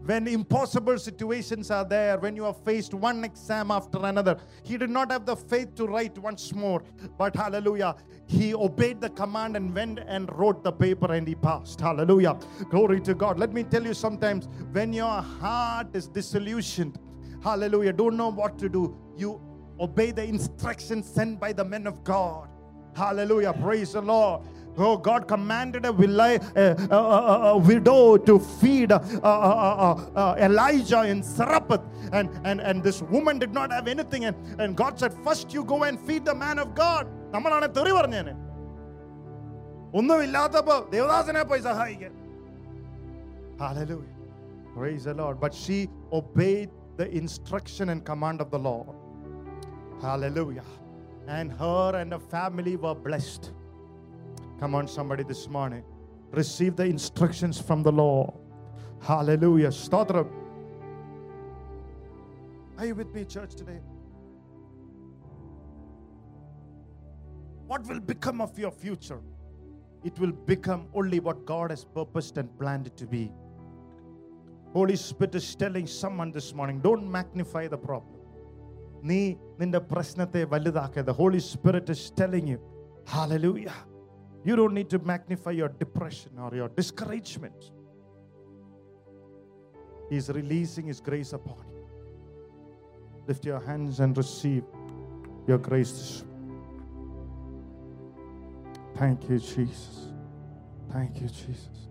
When impossible situations are there, when you are faced one exam after another, he did not have the faith to write once more. But hallelujah, he obeyed the command and went and wrote the paper and he passed. Hallelujah. Glory to God. Let me tell you sometimes when your heart is disillusioned, hallelujah, don't know what to do, you obey the instructions sent by the men of God. Hallelujah. Praise the Lord. Oh, God commanded a, widow to feed Elijah in Zarephath. And, and, and this woman did not have anything. And, and God said, First you go and feed the man of God. നമ്മളാണ് തെറി പറഞ്ഞേനെ ഒന്നുമില്ലാത്തപ്പോ ദേവദാസനെ പോയി സഹായിക്കാൻ Hallelujah. Praise the Lord. But she obeyed the instruction and command of the Lord. Hallelujah. And her and her family were blessed. Come on, somebody, this morning. Receive the instructions from the Lord. Hallelujah. Stotram. Are you with me, church, today? What will become of your future? It will become only what God has purposed and planned it to be. Holy Spirit is telling someone this morning don't magnify the problem. നീ നിന്റെ പ്രശ്നത്തെ വലുതാക്കരുത് holy spirit is telling you Hallelujah. you don't need to magnify your depression or your discouragement. He is releasing His grace upon you. Lift your hands and receive your grace. Thank you, Jesus. Thank you, Jesus.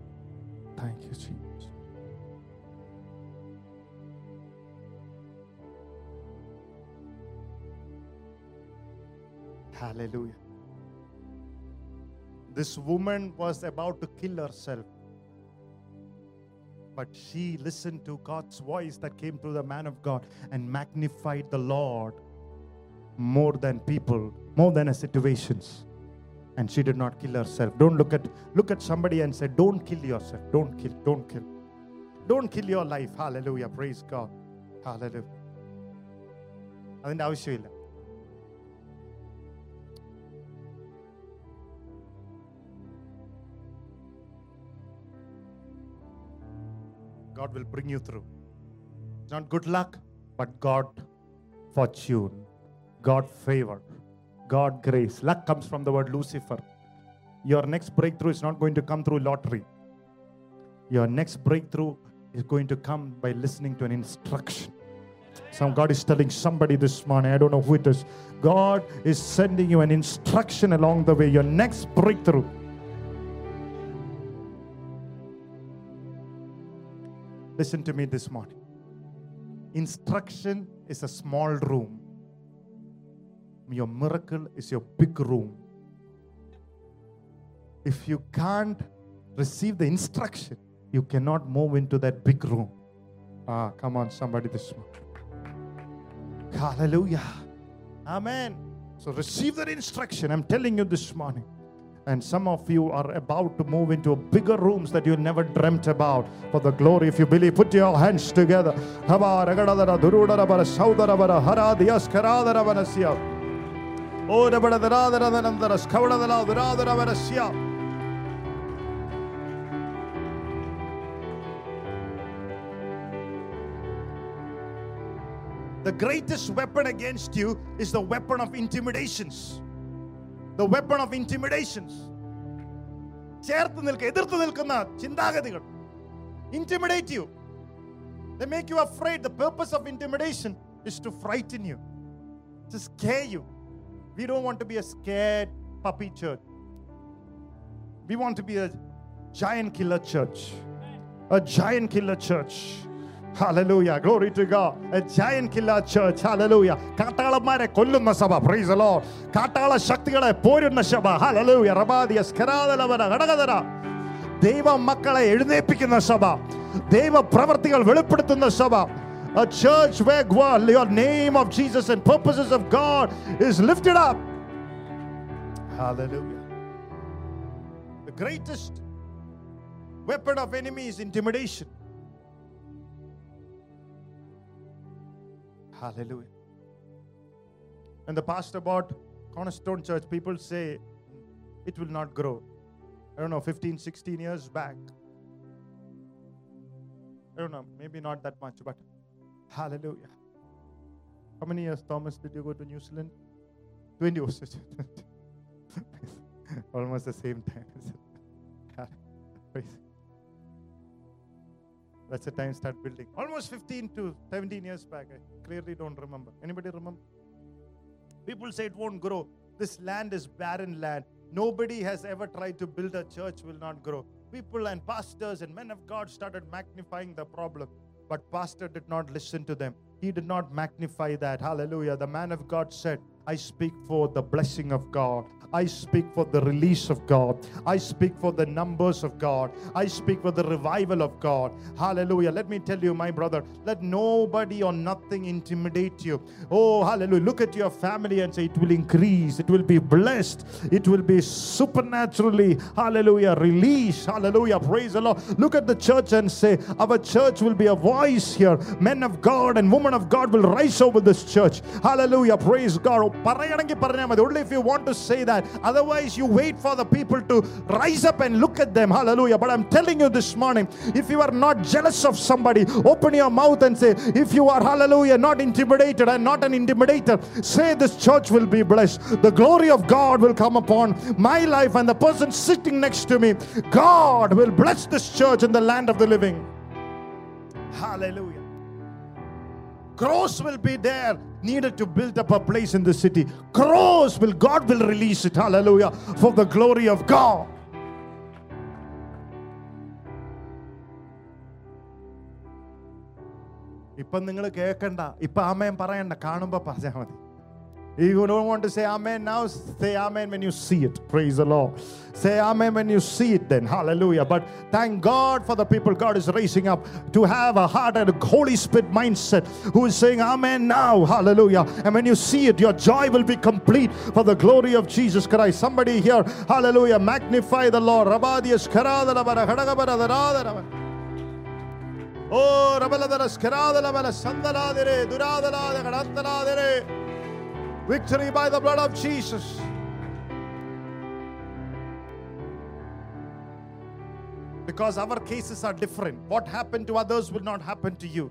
Thank you, Jesus. Hallelujah. This woman was about to kill herself. But she listened to God's voice that came through the man of God and magnified the Lord more than people, more than her situations. And she did not kill herself. Don't look at look at somebody and say, Don't kill yourself. Don't kill, don't kill. Don't kill your life. Hallelujah. Praise God. Hallelujah. അതിൻ്റെ ആവശ്യമില്ല God will bring you through. It's not good luck, but God fortune, God favor, God grace. Luck comes from the word Lucifer. Your next breakthrough is not going to come through lottery. Your next breakthrough is going to come by listening to an instruction. Some God is telling somebody this morning, I don't know who it is. God is sending you an instruction along the way. Your next breakthrough Listen to me this morning. Instruction is a small room. Your miracle is your big room. If you can't receive the instruction, you cannot move into that big room. Ah, come on, somebody this morning. Hallelujah. Amen. So receive that instruction. I'm telling you this morning. And some of you are about to move into bigger rooms that you never dreamt about for the glory. If you believe, put your hands together. The greatest weapon against you is the weapon of intimidations. The weapon of intimidations. ചേർത്ത് നിൽക്കുക എതിർത്ത് നിൽക്കുന്ന ചിന്താഗതികൾ intimidate you. They make you afraid. The purpose of intimidation is to frighten you, to scare you. We don't want to be a scared puppy church. We want to be a giant killer church. A giant killer church. Hallelujah. Glory to God. A giant killer church. Hallelujah. കാട്ടാളന്മാരെ കൊല്ലുന്ന സഭ price law കാട്ടാള ശക്തികളെ പോരുന്ന സഭ hallelujah റബാദിയ സ്കരാദലവന ഘടകതര ദൈവ മക്കളെ എഴുന്നേൽപ്പിക്കുന്ന സഭ ദൈവ പ്രവർത്തികൾ വെളിപ്പെടുത്തുന്ന സഭ A church where God, your name of Jesus and purposes of God is lifted up. Hallelujah. The greatest weapon of enemy is intimidation. Hallelujah. When the pastor bought Cornerstone Church, people say it will not grow. I don't know, 15, 16 years back. I don't know, maybe not that much, but hallelujah. How many years, Thomas, did you go to New Zealand? 20 was <laughs> it? Almost the same time. <laughs> Praise. That's the time start building. Almost 15 to 17 years back. I clearly don't remember. Anybody remember? People say it won't grow. This land is barren land. Nobody has ever tried to build a church will not grow. People and pastors and men of God started magnifying the problem. But pastor did not listen to them. He did not magnify that. Hallelujah. The man of God said, I speak for the blessing of God. I speak for the release of God. I speak for the numbers of God. I speak for the revival of God. Hallelujah. Let me tell you, my brother, let nobody or nothing intimidate you. Oh, hallelujah. Look at your family and say, It will increase. It will be blessed. It will be supernaturally, hallelujah, released. Hallelujah. Praise the Lord. Look at the church and say, Our church will be a voice here. Men of God and women of God will rise over this church. Hallelujah. Praise God. Oh, Only if you want to say that, Otherwise, you wait for the people to rise up and look at them. Hallelujah. But I'm telling you this morning, if you are not jealous of somebody, open your mouth and say, if you are, hallelujah, not intimidated and not an intimidator, say this church will be blessed. The glory of God will come upon my life and the person sitting next to me. God will bless this church in the land of the living. Hallelujah. Cross will be there, needed to build up a place in the city. Cross will, God will release it. Hallelujah. For the glory of God. ഇപ്പം നിങ്ങൾ കേൾക്കണ്ട ഇപ്പൊ ആമേൻ പറയണ്ട കാണുമ്പോ പറഞ്ഞാൽ മതി you don't want to say amen now, say amen when you see it. Praise the Lord. Say amen when you see it, then. Hallelujah. But thank God for the people God is raising up to have a heart and a Holy Spirit mindset who is saying amen now. Hallelujah. And when you see it, your joy will be complete for the glory of Jesus Christ. Somebody here, hallelujah, magnify the Lord. Oh, Victory by the blood of Jesus. Because our cases are different. What happened to others will not happen to you.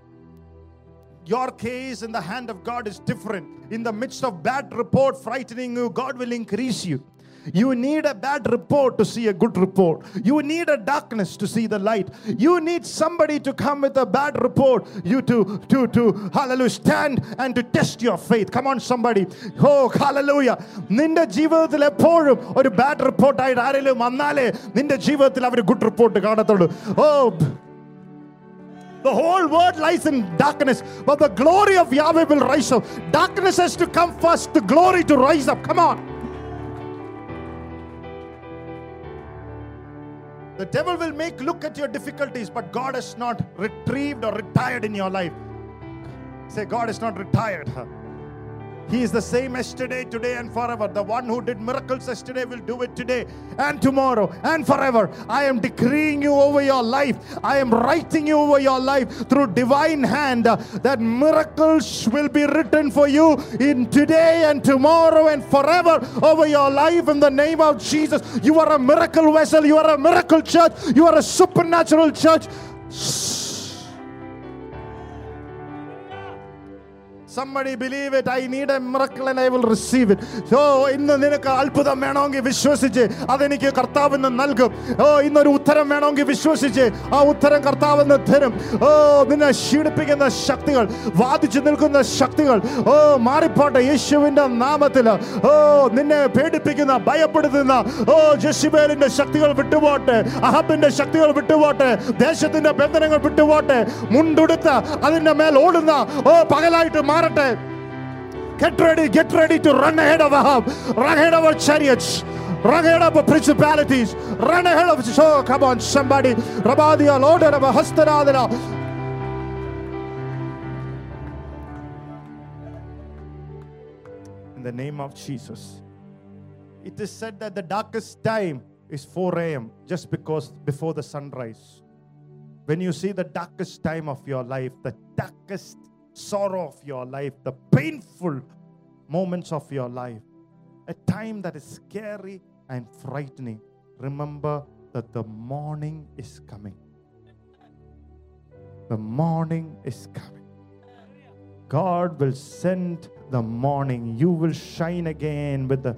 Your case in the hand of God is different. In the midst of bad report frightening you, God will increase you. You need a bad report to see a good report. You need a darkness to see the light. You need somebody to come with a bad report. You to to to hallelujah stand and to test your faith. Come on, somebody. Oh, hallelujah. നിന്റെ ജീവിതത്തിൽ എപ്പോഴും ഒരു bad റിപ്പോർട്ടായിട്ട് ആരെങ്കിലും വന്നാലേ നിന്റെ ജീവിതത്തിൽ അവർ good report കാണത്തുള്ളൂ ഓ The whole world lies in darkness, but the glory of Yahweh will rise up. Darkness has to come first, the glory to rise up. Come on. The devil will make look at your difficulties, but God has not retrieved or retired in your life. Say, God is not retired. He is the same yesterday, today, and forever. The one who did miracles yesterday will do it today and tomorrow and forever. I am decreeing you over your life. I am writing you over your life through divine hand uh, that miracles will be written for you in today and tomorrow and forever over your life in the name of Jesus. You are a miracle vessel. You are a miracle church. You are a supernatural church. Somebody believe it. I need a miracle and I will receive it. So ഇന്ന് നിനക്ക് അത്ഭുതം വേണമെങ്കിൽ വിശ്വസിച്ച് അതെനിക്ക് കർത്താവ് നൽകും ഓ ഇന്നൊരു ഉത്തരം വേണമെങ്കിൽ വിശ്വസിച്ച് ആ ഉത്തരം കർത്താവ് തരും ഓ നിന്നെ ക്ഷീണിപ്പിക്കുന്ന ശക്തികൾ വാദിച്ചു നിൽക്കുന്ന ശക്തികൾ ഓ മാറിപ്പോട്ടെ യേശുവിന്റെ നാമത്തിൽ ഓ നിന്നെ പേടിപ്പിക്കുന്ന ഭയപ്പെടുത്തുന്ന ഓ ജഷിബേലിന്റെ ശക്തികൾ വിട്ടുപോട്ടെ അഹബിന്റെ ശക്തികൾ വിട്ടുപോട്ടെ ദേശത്തിന്റെ ബന്ധനങ്ങൾ വിട്ടുപോട്ടെ മുണ്ടുടുത്ത അതിന്റെ മേൽ ഓടുന്ന ഓ പകലായിട്ട് മാറട്ടെ Get ready, get ready to run ahead of Ahab, run ahead of our chariots, run ahead of our principalities, run ahead of. So, come on, somebody. Rabadia, Lord, Hastaradana. In the name of Jesus. It is said that the darkest time is 4 a.m. just because before the sunrise. When you see the darkest time of your life, the darkest sorrow of your life, the painful moments of your life, a time that is scary and frightening, remember that the morning is coming. The morning is coming. God will send the morning. You will shine again with the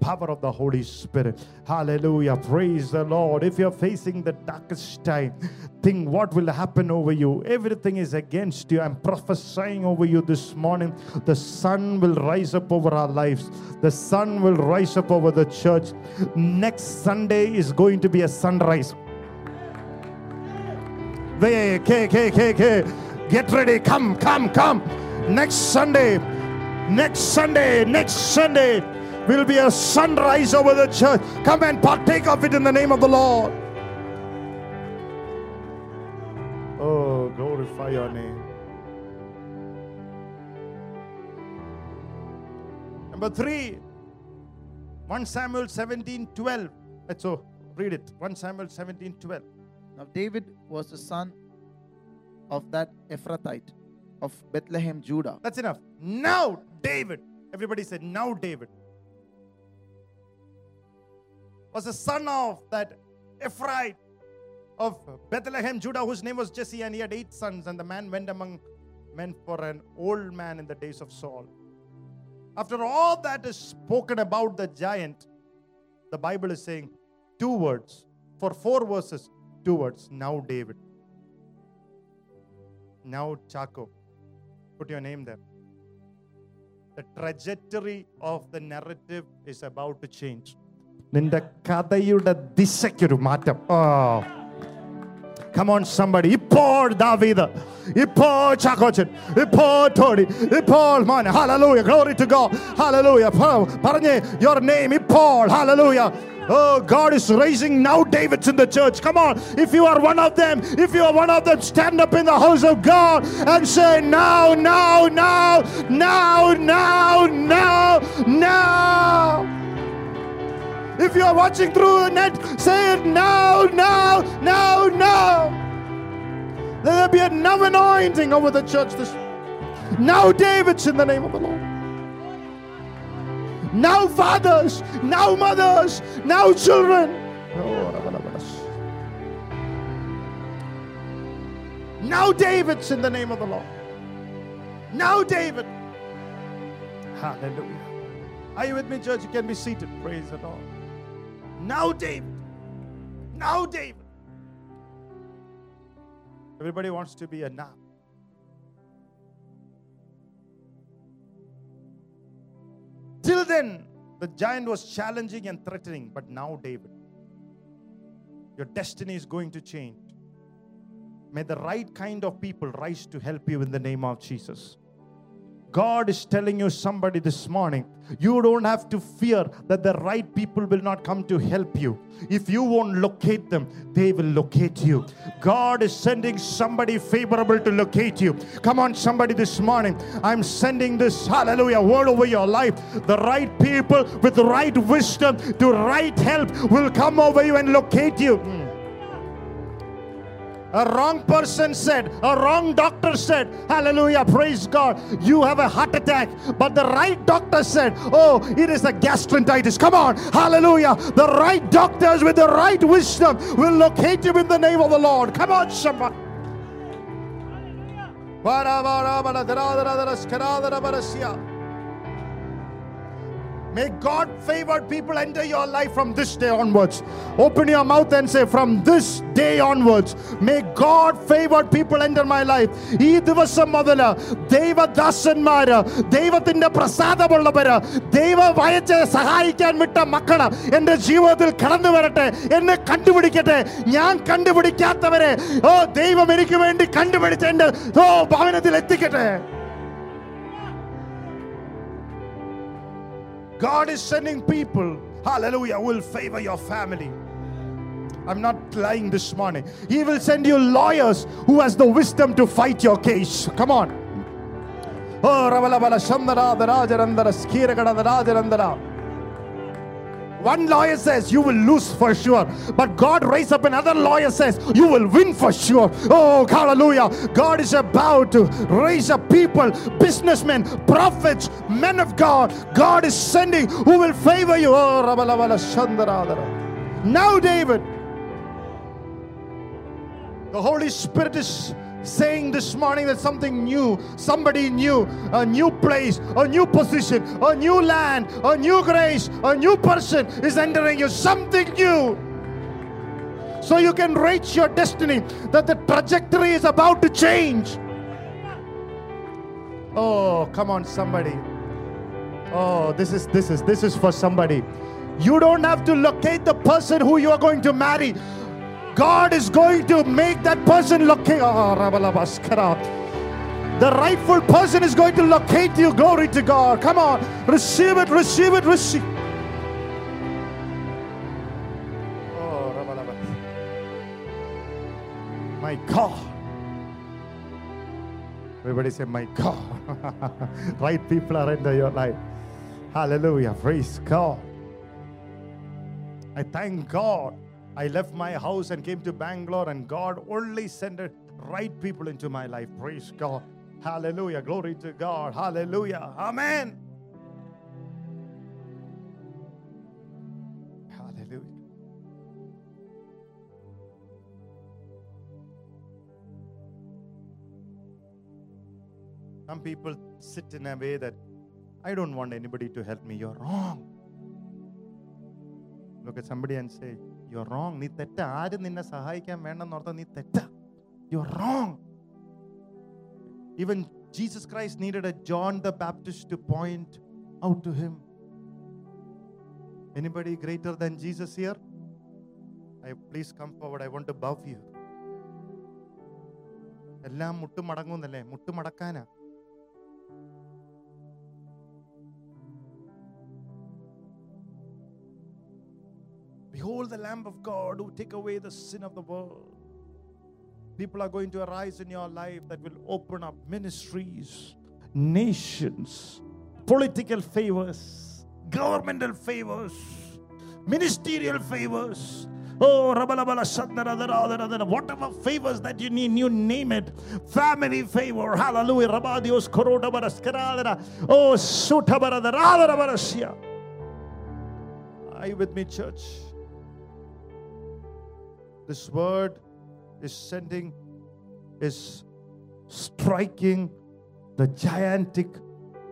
power of the Holy Spirit. Hallelujah. Praise the Lord. If you're facing the darkest time, think what will happen over you. Everything is against you. I'm prophesying over you this morning. The sun will rise up over our lives, the sun will rise up over the church. Next Sunday is going to be a sunrise. Hey, okay, okay, okay, okay. Get ready. Come, come, come. Next Sunday. Next Sunday. Next Sunday. Will be a sunrise over the church. Come and partake of it in the name of the Lord. Oh, glorify your name. Number three, 1 Samuel 17 12. Let's so read it. 1 Samuel 17 12. Now David was the son of that Ephrathite of Bethlehem, Judah. That's enough. Now, David. Everybody said, Now, David. Was the son of that Ephraim of Bethlehem, Judah, whose name was Jesse, and he had eight sons. And the man went among men for an old man in the days of Saul. After all that is spoken about the giant, the Bible is saying two words. For four verses, two words. Now, David. Now, Chaco. Put your name there. The trajectory of the narrative is about to change. നിന്റെ കഥയുടെ ദിശയ്ക്കൊരു മാറ്റം ഓ Come on, somebody. ഇപ്പോൾ ദാവീദ് ഇപ്പോൾ ചാക്കോച്ചൻ ഇപ്പോൾ Tony ഇപ്പോൾ മോനെ hallelujah glory to God hallelujah പ- പറഞ്ഞേ your name ഇപ്പോൾ hallelujah Oh, God is raising now Davids in the church. Come on. If you are one of them, if you are one of them, stand up in the house of God and say, Now, now, now, now, now, now, now. If you are watching through a net, say it now, now, now, now. Let there be a now anointing over the church. This now, David's in the name of the Lord. Now, fathers, now, mothers, now, children. Now, David's in the name of the Lord. Now, David. Hallelujah. Are you with me, church? You can be seated. Praise the Lord. Now, David. Now, David. Everybody wants to be a now. Till then, the giant was challenging and threatening, but now, David, your destiny is going to change. May the right kind of people rise to help you in the name of Jesus. God is telling you somebody this morning, you don't have to fear that the right people will not come to help you. If you won't locate them, they will locate you. God is sending somebody favorable to locate you. Come on, somebody, this morning. I'm sending this hallelujah word over your life. The right people with the right wisdom to right help will come over you and locate you. A wrong person said, a wrong doctor said, Hallelujah, praise God, you have a heart attack. But the right doctor said, Oh, it is a gastroenteritis. Come on, Hallelujah. The right doctors with the right wisdom will locate you in the name of the Lord. Come on, somebody. May God favored people enter your life from this day onwards. Open your mouth and say, From this day onwards, may God favored people enter my life. ഈ ദിവസം മുതൽ ദൈവദാസന്മാര് ദൈവത്തിന്റെ പ്രസാദമുള്ളവര് ദൈവ വയച്ച് സഹായിക്കാൻ വിട്ട മക്കൾ എന്റെ ജീവിതത്തിൽ കടന്നു വരട്ടെ എന്നെ കണ്ടുപിടിക്കട്ടെ ഞാൻ കണ്ടുപിടിക്കാത്തവരെ ഓ ദൈവം എനിക്ക് വേണ്ടി കണ്ടുപിടിച്ച് എന്റെ ഓ ഭവനത്തിൽ എത്തിക്കട്ടെ God is sending people, hallelujah, will favor your family. I'm not lying this morning. He will send you lawyers who has the wisdom to fight your case. Come on. Oh, Ravalabala Shandara, the Rajarandara, Skiragada, the Rajarandara. One lawyer says you will lose for sure, but God raise up another lawyer says you will win for sure. Oh, hallelujah. God is about to raise up people, businessmen, prophets, men of God. God is sending who will favor you. Oh. Now, David, the Holy Spirit is saying this morning that something new, somebody new, a new place, a new position, a new land, a new grace, a new person is entering you. Something new. So you can reach your destiny, that the trajectory is about to change. Oh, come on, somebody. Oh, this is this is this is for somebody. You don't have to locate the person who you are going to marry. God is going to make that person locate. Ah, ah, the rightful person is going to locate you. Glory to God. Come on. Receive it, receive it, receive. Oh, My God. Everybody say, My God. <laughs> right people are into your life. Hallelujah. Praise God. I thank God I left my house and came to Bangalore, and God only sent the right people into my life. Praise God. Hallelujah. Glory to God. Hallelujah. Amen. Hallelujah. Some people sit in a way that I don't want anybody to help me. You're wrong. Look at somebody and say, You're wrong. നീ തെറ്റ ആരും നിന്നെ സഹായിക്കാൻ വേണ്ടെന്ന് ഓർത്താ നീ തെറ്റ You're wrong. Even Jesus Christ needed a John the Baptist to point out to him. Anybody greater than Jesus here? I please come forward. I want to bow you. എല്ലാം മുട്ടുമടങ്ങുന്നല്ലേ മുട്ടുമടക്കാനാ Behold the Lamb of God who take away the sin of the world. People are going to arise in your life that will open up ministries, nations, political favors, governmental favors, ministerial favors. Oh, whatever favors that you need, you name it. Family favor, hallelujah. Rabadios koroda baraskara. Oh, sutabara dara dara barasya. Are you with me, church? This word is sending, is striking the gigantic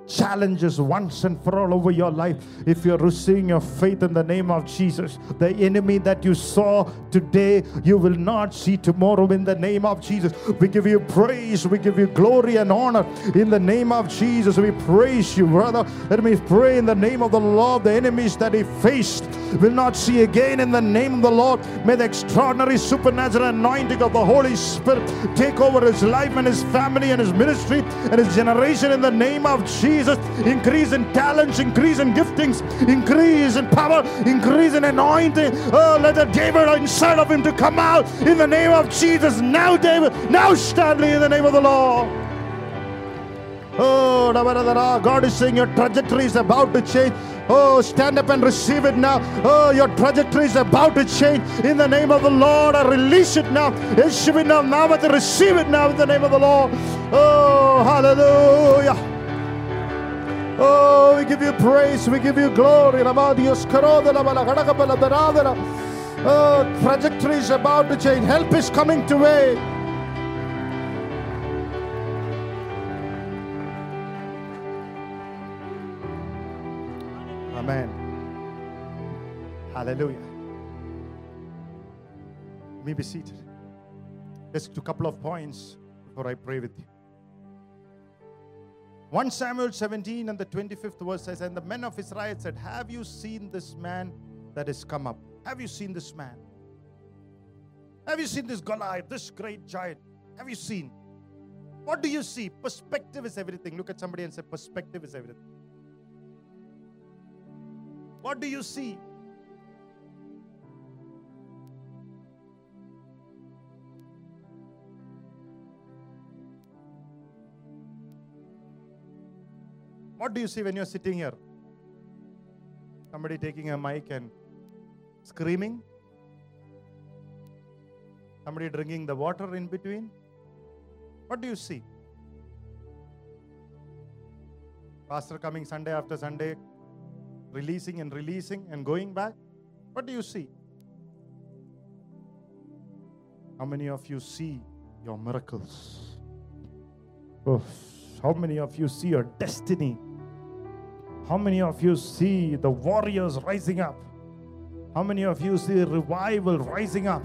challenges once and for all over your life. If you're receiving your faith in the name of Jesus, the enemy that you saw today, you will not see tomorrow in the name of Jesus. We give you praise, we give you glory and honor in the name of Jesus. We praise you, brother. Let me pray in the name of the Lord. The enemies that he faced will not see again in the name of the Lord. May the extraordinary supernatural anointing of the Holy Spirit take over his life and his family and his ministry and his generation in the name of Jesus. Jesus. Increase in talents, increase in giftings, increase in power, increase in anointing. Oh, let the David inside of him to come out in the name of Jesus. Now, David, now, Stanley, in the name of the Lord. Oh, God is saying your trajectory is about to change. Oh, stand up and receive it now. Oh, your trajectory is about to change. In the name of the Lord, I release it now. It should be now, now, but receive it now in the name of the Lord. Oh, hallelujah. Oh, we give you praise, we give you glory. Oh, trajectory is about to change. Help is coming to way. Amen. Hallelujah. You may be seated. Just a couple of points before I pray with you. 1 Samuel 17 and the 25th verse says, And the men of Israel said, Have you seen this man that is come up? Have you seen this man? Have you seen this Goliath, this great giant? Have you seen? What do you see? Perspective is everything. Look at somebody and say, Perspective is everything. What do you see? What do you see when you're sitting here? Somebody taking a mic and screaming? Somebody drinking the water in between? What do you see? Pastor coming Sunday after Sunday, releasing and releasing and going back? What do you see? How many of you see your miracles? How many of you see your destiny? How many of you see the warriors rising up? How many of you see revival rising up?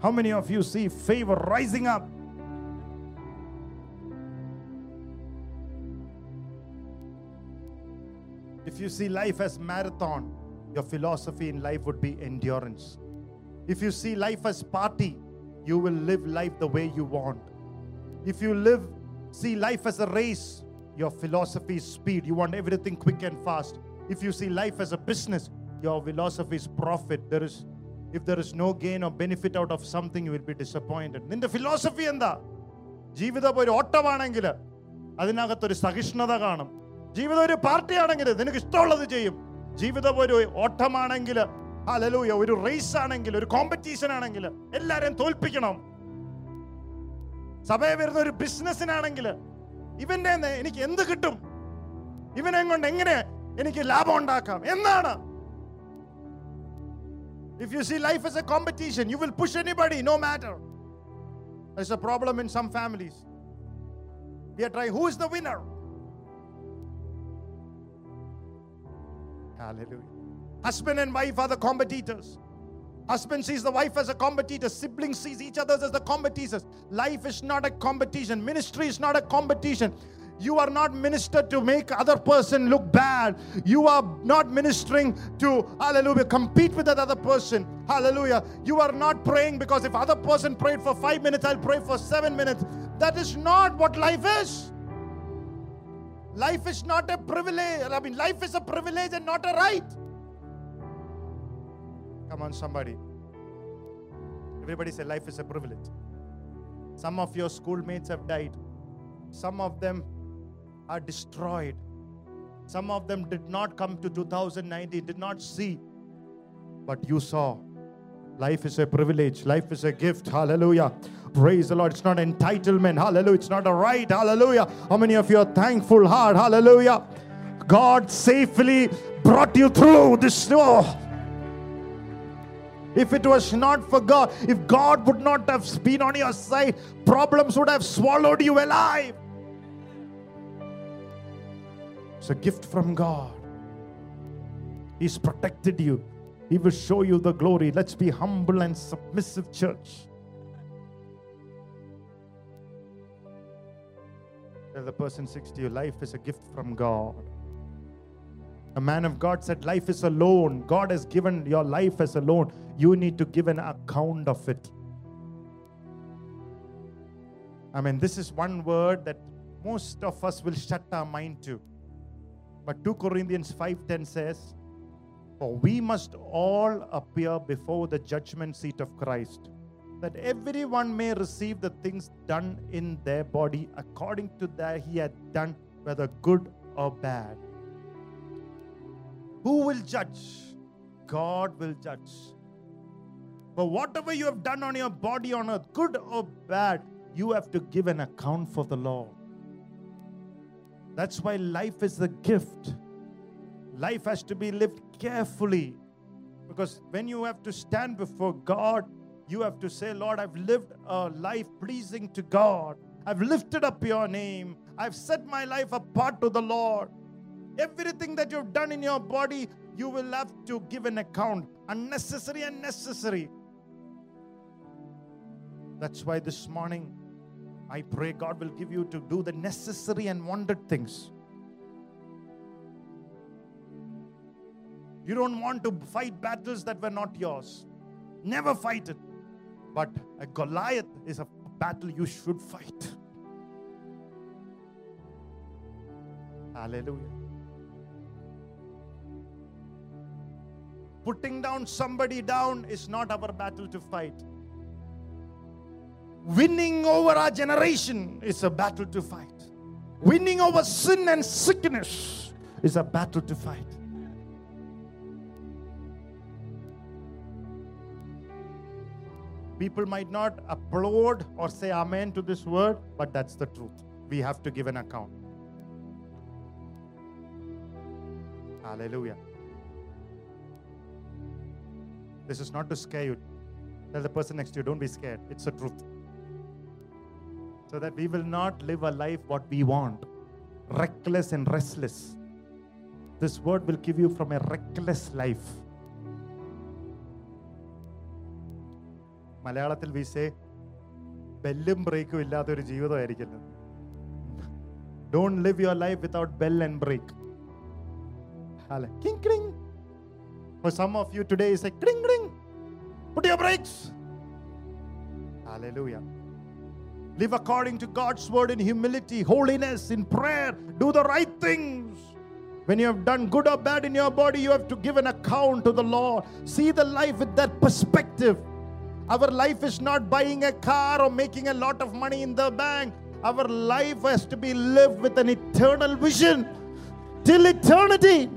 How many of you see favor rising up? If you see life as marathon, your philosophy in life would be endurance. If you see life as party, you will live life the way you want. If you live see life as a race, your philosophy is speed. You want everything quick and fast. If you see life as a business, your philosophy is profit. There is if there is no gain or benefit out of something, you will be disappointed. നിന്റെ philosophy എന്താ ജീവിതം ഒരു ഓട്ടമാണെങ്കിൽ അതിനകത്തൊരു സഹിഷ്ണുത കാണും ജീവിതം ഒരു പാർട്ടിയാണെങ്കിൽ നിനക്ക് ഇഷ്ടമുള്ളത് ചെയ്യും ജീവിതം ഒരു ഓട്ടമാണെങ്കിൽ അലലൂയ ഒരു റേസ് ആണെങ്കിൽ ഒരു കോമ്പറ്റീഷൻ ആണെങ്കിൽ എല്ലാവരെയും തോൽപ്പിക്കണം സഭയെ വരുന്ന ഒരു ബിസിനസ്സിനാണെങ്കിൽ ഇവന്റെ കയ്യിന്ന് എനിക്ക് എന്ത് കിട്ടും ഇവനെ കൊണ്ട് എങ്ങനെ എനിക്ക് ലാഭം ഉണ്ടാക്കാം എന്നാണ് if you see life S A competition you will push anybody no matter There's a problem in some families. We are trying, who is the winner? Hallelujah. Husband and wife are the competitors. Husband sees the wife as a competitor. Siblings sees each other as the competitors. Life is not a competition. Ministry is not a competition. You are not ministered to make other person look bad. You are not ministering to hallelujah compete with that other person. Hallelujah. You are not praying because if other person prayed for 5 minutes I'll pray for 7 minutes. That is not what life is. Life is not a privilege. I mean life is a privilege and not a right. Come on, somebody. Everybody say life is a privilege. Some of your schoolmates have died. Some of them are destroyed. Some of them did not come to 2019, did not see. But you saw. Life is a privilege. Life is a gift. Hallelujah. Praise the Lord. It's not entitlement. Hallelujah. It's not a right. Hallelujah. How many of you are thankful heart? Hallelujah. God safely brought you through this. Oh, if it was not for God, if God would not have been on your side, problems would have swallowed you alive. It's a gift from God. He's protected you. He will show you the glory. Let's be humble and submissive, church. Tell the person next to you, life is a gift from God. A man of God said, Life is a loan. God has given your life as a loan. You need to give an account of it. I mean, this is one word that most of us will shut our mind to. But 2 Corinthians 5:10 says, For we must all appear before the judgment seat of Christ, that everyone may receive the things done in their body according to that he had done, whether good or bad. Who will judge? God will judge. But whatever you have done on your body on earth, good or bad, you have to give an account for the Lord. That's why life is a gift. Life has to be lived carefully. Because when you have to stand before God, you have to say, Lord, I've lived a life pleasing to God. I've lifted up your name. I've set my life apart to the Lord. Everything that you've done in your body, you will have to give an account. Unnecessary and necessary. That's why this morning I pray God will give you to do the necessary and wanted things. You don't want to fight battles that were not yours. Never fight it. But a Goliath is a battle you should fight. Hallelujah. Putting down somebody down is not our battle to fight. Winning over our generation is a battle to fight. Winning over sin and sickness is a battle to fight. People might not applaud or say amen to this word, but that's the truth. We have to give an account. Hallelujah. This is not to scare you. Tell the person next to you, don't be scared. It's the truth. So that we will not live a life what we want, reckless and restless. This word will give you from a reckless life. മലയാളത്തിൽ we say ബെല്ലും ബ്രേക്കും ഇല്ലാത്ത ഒരു ജീവിതമായിരിക്കില്ല don't live your life without bell and brake അല്ലെ കിങ് ക്രിങ് For some of you today is like cling cling. Put your brakes. Hallelujah. Live according to God's word in humility, holiness, in prayer. Do the right things. When you have done good or bad in your body, you have to give an account to the Lord. See the life with that perspective. Our life is not buying a car or making a lot of money in the bank. Our life has to be lived with an eternal vision till eternity.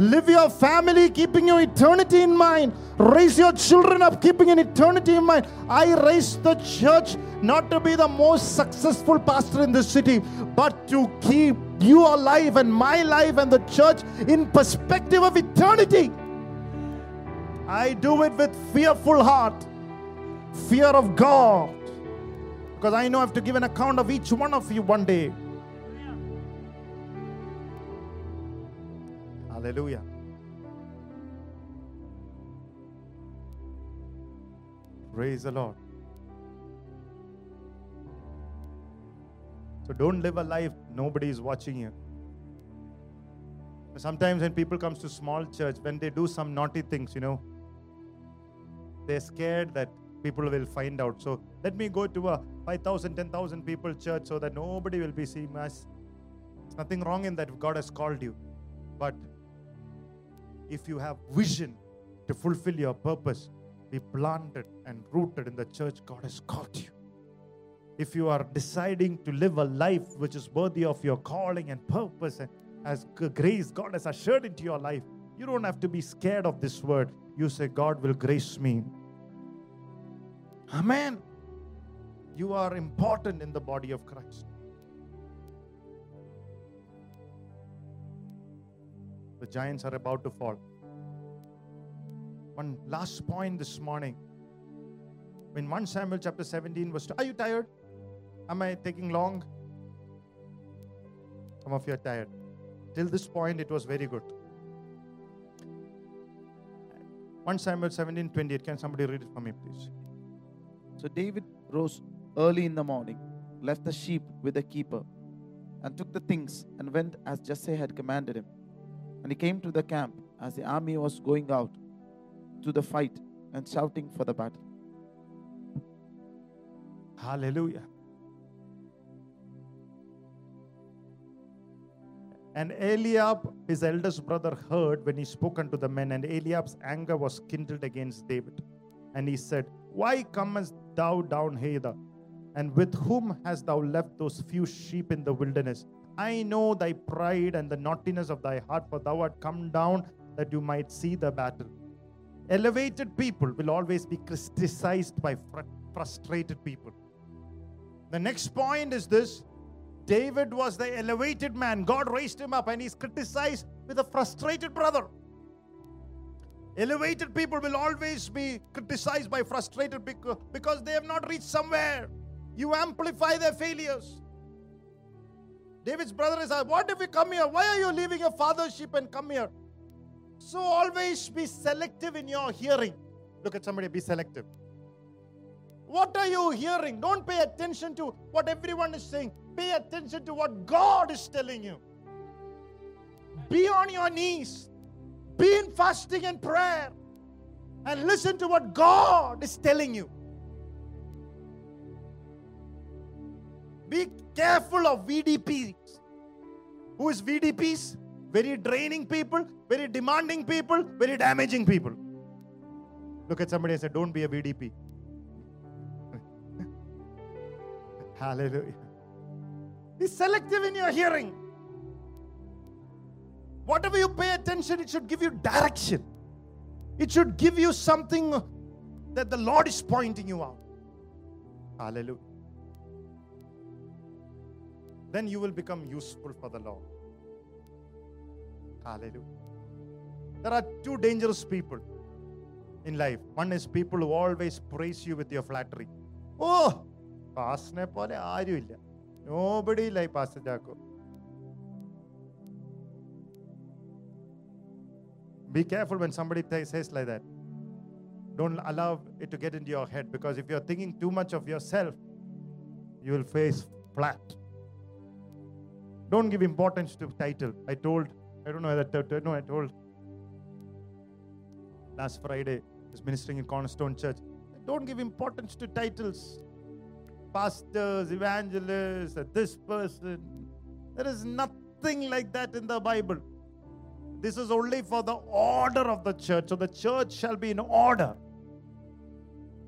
Live your family keeping your eternity in mind. Raise your children up keeping an eternity in mind. I raised the church not to be the most successful pastor in the city, but to keep your life and my life and the church in perspective of eternity. I do it with fearful heart, fear of God, because I know I have to give an account of each one of you one day. Hallelujah. Praise the Lord. So don't live a life nobody is watching you. Sometimes when people comes to small church, when they do some naughty things, you know, they're scared that people will find out. So let me go to a 5,000, 10,000 people church so that nobody will be seeing us. There's nothing wrong in that God has called you. But if you have vision to fulfill your purpose, be planted and rooted in the church God has called you. If you are deciding to live a life which is worthy of your calling and purpose and as grace God has assured into your life, you don't have to be scared of this word. You say, God will grace me. Amen. You are important in the body of Christ. The giants are about to fall. One last point this morning. In 1 Samuel chapter 17, verse 2. Are you tired? Am I taking long? Some of you are tired. Till this point, it was very good. 1 Samuel 17, 28. Can somebody read it for me, please? So David rose early in the morning, left the sheep with the keeper, and took the things and went as Jesse had commanded him. And he came to the camp as the army was going out to the fight and shouting for the battle. Hallelujah. And Eliab, his eldest brother, heard when he spoke unto the men, and Eliab's anger was kindled against David. And he said, Why comest thou down hither? And with whom hast thou left those few sheep in the wilderness? I know thy pride and the naughtiness of thy heart, for thou art come down that you might see the battle. Elevated people will always be criticized by fr- frustrated people. The next point is this David was the elevated man. God raised him up and he's criticized with a frustrated brother. Elevated people will always be criticized by frustrated becau- because they have not reached somewhere. You amplify their failures. David's brother is, uh, What if you come here? Why are you leaving your father's sheep and come here? So always be selective in your hearing. Look at somebody, be selective. What are you hearing? Don't pay attention to what everyone is saying. Pay attention to what God is telling you. Be on your knees. Be in fasting and prayer. And listen to what God is telling you. Be careful of VDPs. Who is VDPs? Very draining people, very demanding people, very damaging people. Look at somebody and say, Don't be a VDP. <laughs> Hallelujah. Be selective in your hearing. Whatever you pay attention, it should give you direction. It should give you something that the Lord is pointing you out. Hallelujah. Then you will become useful for the Lord. Hallelujah. There are two dangerous people in life. One is people who always praise you with your flattery. Oh, പാസ്റ്റിനെ പോലെ ആരുമില്ല nobody lie pastor Chacko Be careful when somebody th- says like that. Don't allow it to get into your head because if you're thinking too much of yourself, you will face flat. Don't give importance to title. I told, I don't know whether, no, I told last Friday, I was ministering in Cornerstone Church. Don't give importance to titles. Pastors, evangelists, this person. There is nothing like that in the Bible. This is only for the order of the church. So the church shall be in order.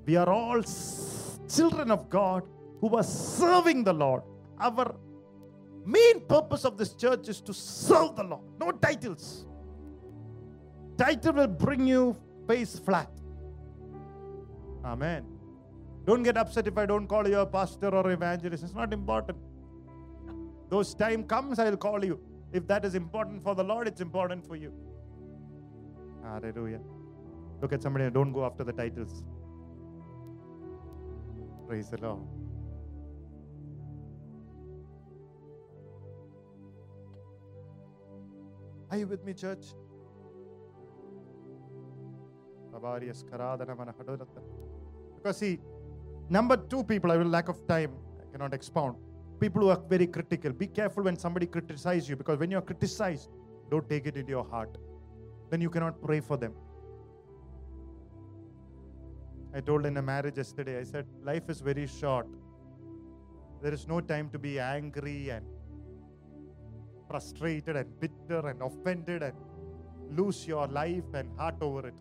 We are all children of God who are serving the Lord. Our main purpose of this church is to serve the Lord. No titles. Title will bring you face flat. Amen. Don't get upset if I don't call you a pastor or evangelist. It's not important. Those time comes, I will call you. If that is important for the Lord, it's important for you. Hallelujah. Look at somebody and don't go after the titles. Praise the Lord. Are you with me, church? Because see, number two people, I will lack of time, I cannot expound. People who are very critical. Be careful when somebody criticizes you because when you are criticized, don't take it into your heart. Then you cannot pray for them. I told in a marriage yesterday, I said, life is very short. There is no time to be angry and frustrated and bitter and offended and lose your life and heart over it.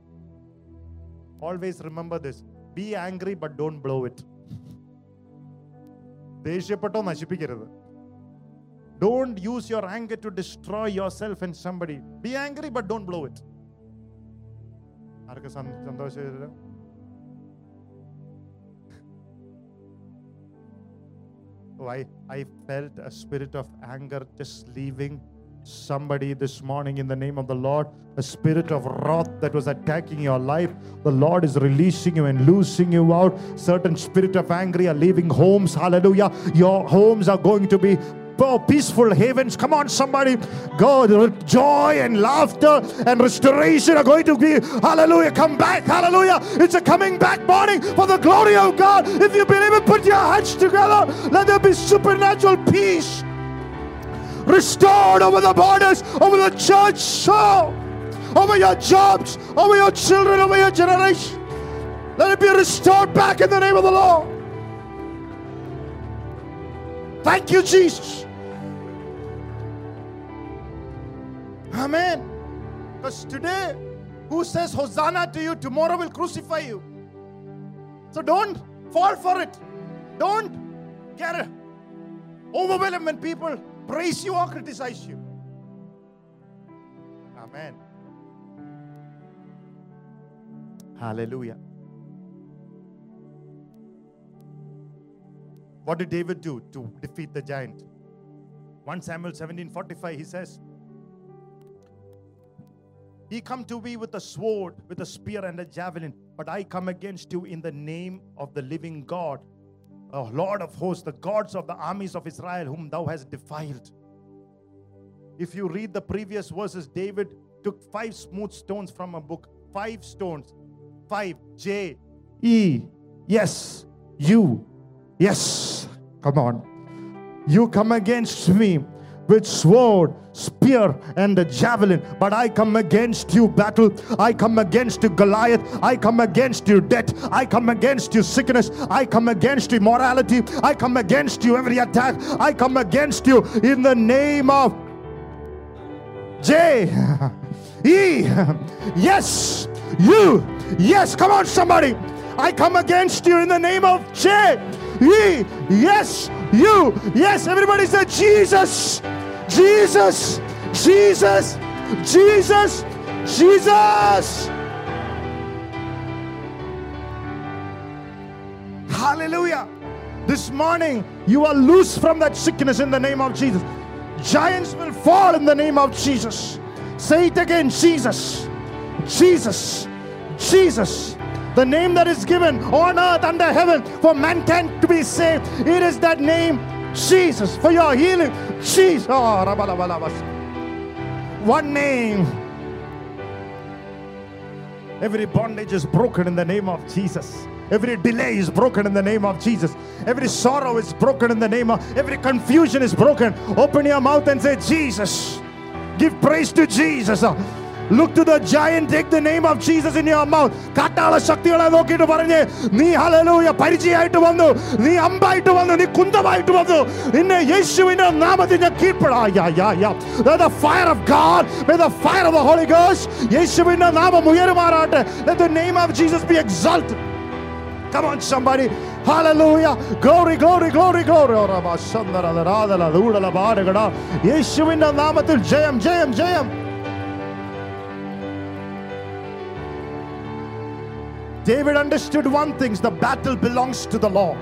Always remember this be angry, but don't blow it. ദേഷ്യപ്പെട്ടോ നശിപ്പിക്കരുത് don't use your anchor to destroy your self and somebody B angry but don't blow it ആർക്ക് സന്തോഷം Oh, I, I felt a spirit of anger just leaving somebody this morning in the name of the Lord. A spirit of wrath that was attacking your life. The Lord is releasing you and loosing you out. Certain spirit of anger are leaving homes. Hallelujah. Your homes are going to be Peaceful havens. Come on, somebody. God, joy and laughter and restoration are going to be. Hallelujah. Come back. Hallelujah. It's a coming back morning for the glory of God. If you believe it, put your hands together. Let there be supernatural peace restored over the borders, over the church, so over your jobs, over your children, over your generation. Let it be restored back in the name of the Lord. Thank you, Jesus. Amen. Because today, who says Hosanna to you, tomorrow will crucify you. So don't fall for it. Don't get overwhelmed when people praise you or criticize you. Amen. Hallelujah. What did David do to defeat the giant? 1 Samuel 17:45 he says He come to me with a sword, with a spear and a javelin, but I come against you in the name of the living God, O Lord of hosts, the gods of the armies of Israel, whom thou hast defiled. If you read the previous verses, David took five smooth stones from a book, five stones, five. J. E. Yes, you, yes, come on. You come against me with sword, spear, and a javelin, but I come against you, battle. I come against you, Goliath. I come against you, debt. I come against you, sickness. I come against you, morality. I come against you, every attack. I come against you in the name of J E. Yes, you. Yes, come on, somebody. I come against you in the name of J E. Yes, you. Yes, everybody said Jesus. Jesus. Jesus. Jesus. Jesus. Hallelujah. This morning, you are loose from that sickness in the name of Jesus. Giants will fall in the name of Jesus. Say it again Jesus. Jesus. Jesus. The name that is given on earth under heaven for mankind to be saved. It is that name, Jesus. For your healing, Jesus. Oh. One name. Every bondage is broken in the name of Jesus. Every delay is broken in the name of Jesus. Every sorrow is broken in the name of every confusion is broken. Open your mouth and say, Jesus. Give praise to Jesus. Look to the giant, take the name of Jesus in your mouth. കാട്ടാള ശക്തികളെ നോക്കിയിട്ട് പറഞ്ഞ് നീ ഹലലൂയ പരിചയമായിട്ട് വന്നു നീ അമ്പായിട്ട് വന്നു നീ കുന്തമായിട്ട് വന്നു നിന്നെ യേശുവിന്റെ നാമത്തിൽ ഞാൻ കീഴ്പ്പെടാ യാ യാ യാ the fire of God may the fire of the Holy Ghost യേശുവിന്റെ നാമം ഉയരുമാറാട്ടെ let the name of Jesus be exalted Come on, somebody. Hallelujah. Glory, glory, glory, glory. ഓ റബ്ബ ശന്തര ധരാധല ധൂടല ബാരകട. യേശുവിന്റെ നാമത്തിൽ ജയം ജയം ജയം David understood one thing the battle belongs to the Lord.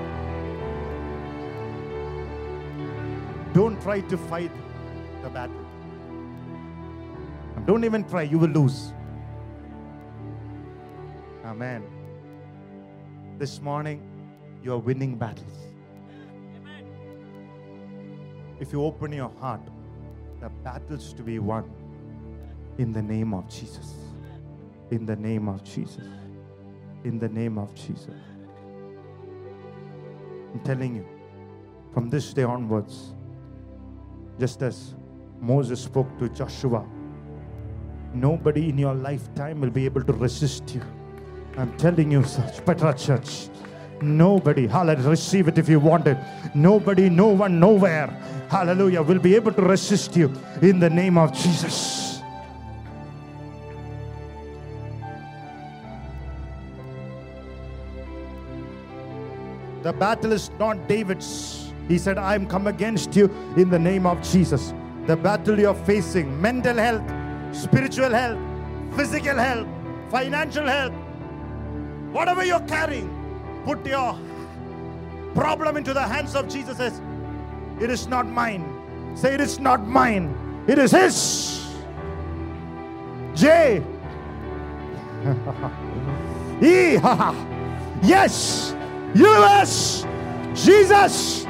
Don't try to fight the battle. Don't even try, you will lose. Amen. This morning, you are winning battles. If you open your heart, the battles to be won in the name of Jesus. In the name of Jesus. In the name of Jesus. I'm telling you, from this day onwards, just as Moses spoke to Joshua, nobody in your lifetime will be able to resist you. I'm telling you, such Petra Church. Nobody, hallelujah, receive it if you want it. Nobody, no one, nowhere, hallelujah, will be able to resist you in the name of Jesus. The battle is not David's. He said, I am come against you in the name of Jesus. The battle you're facing, mental health, spiritual health, physical health, financial health, whatever you're carrying, put your problem into the hands of Jesus. Says, It is not mine. Say, It is not mine. It is His. J. <laughs> E. <laughs> Yes. US. Jesus.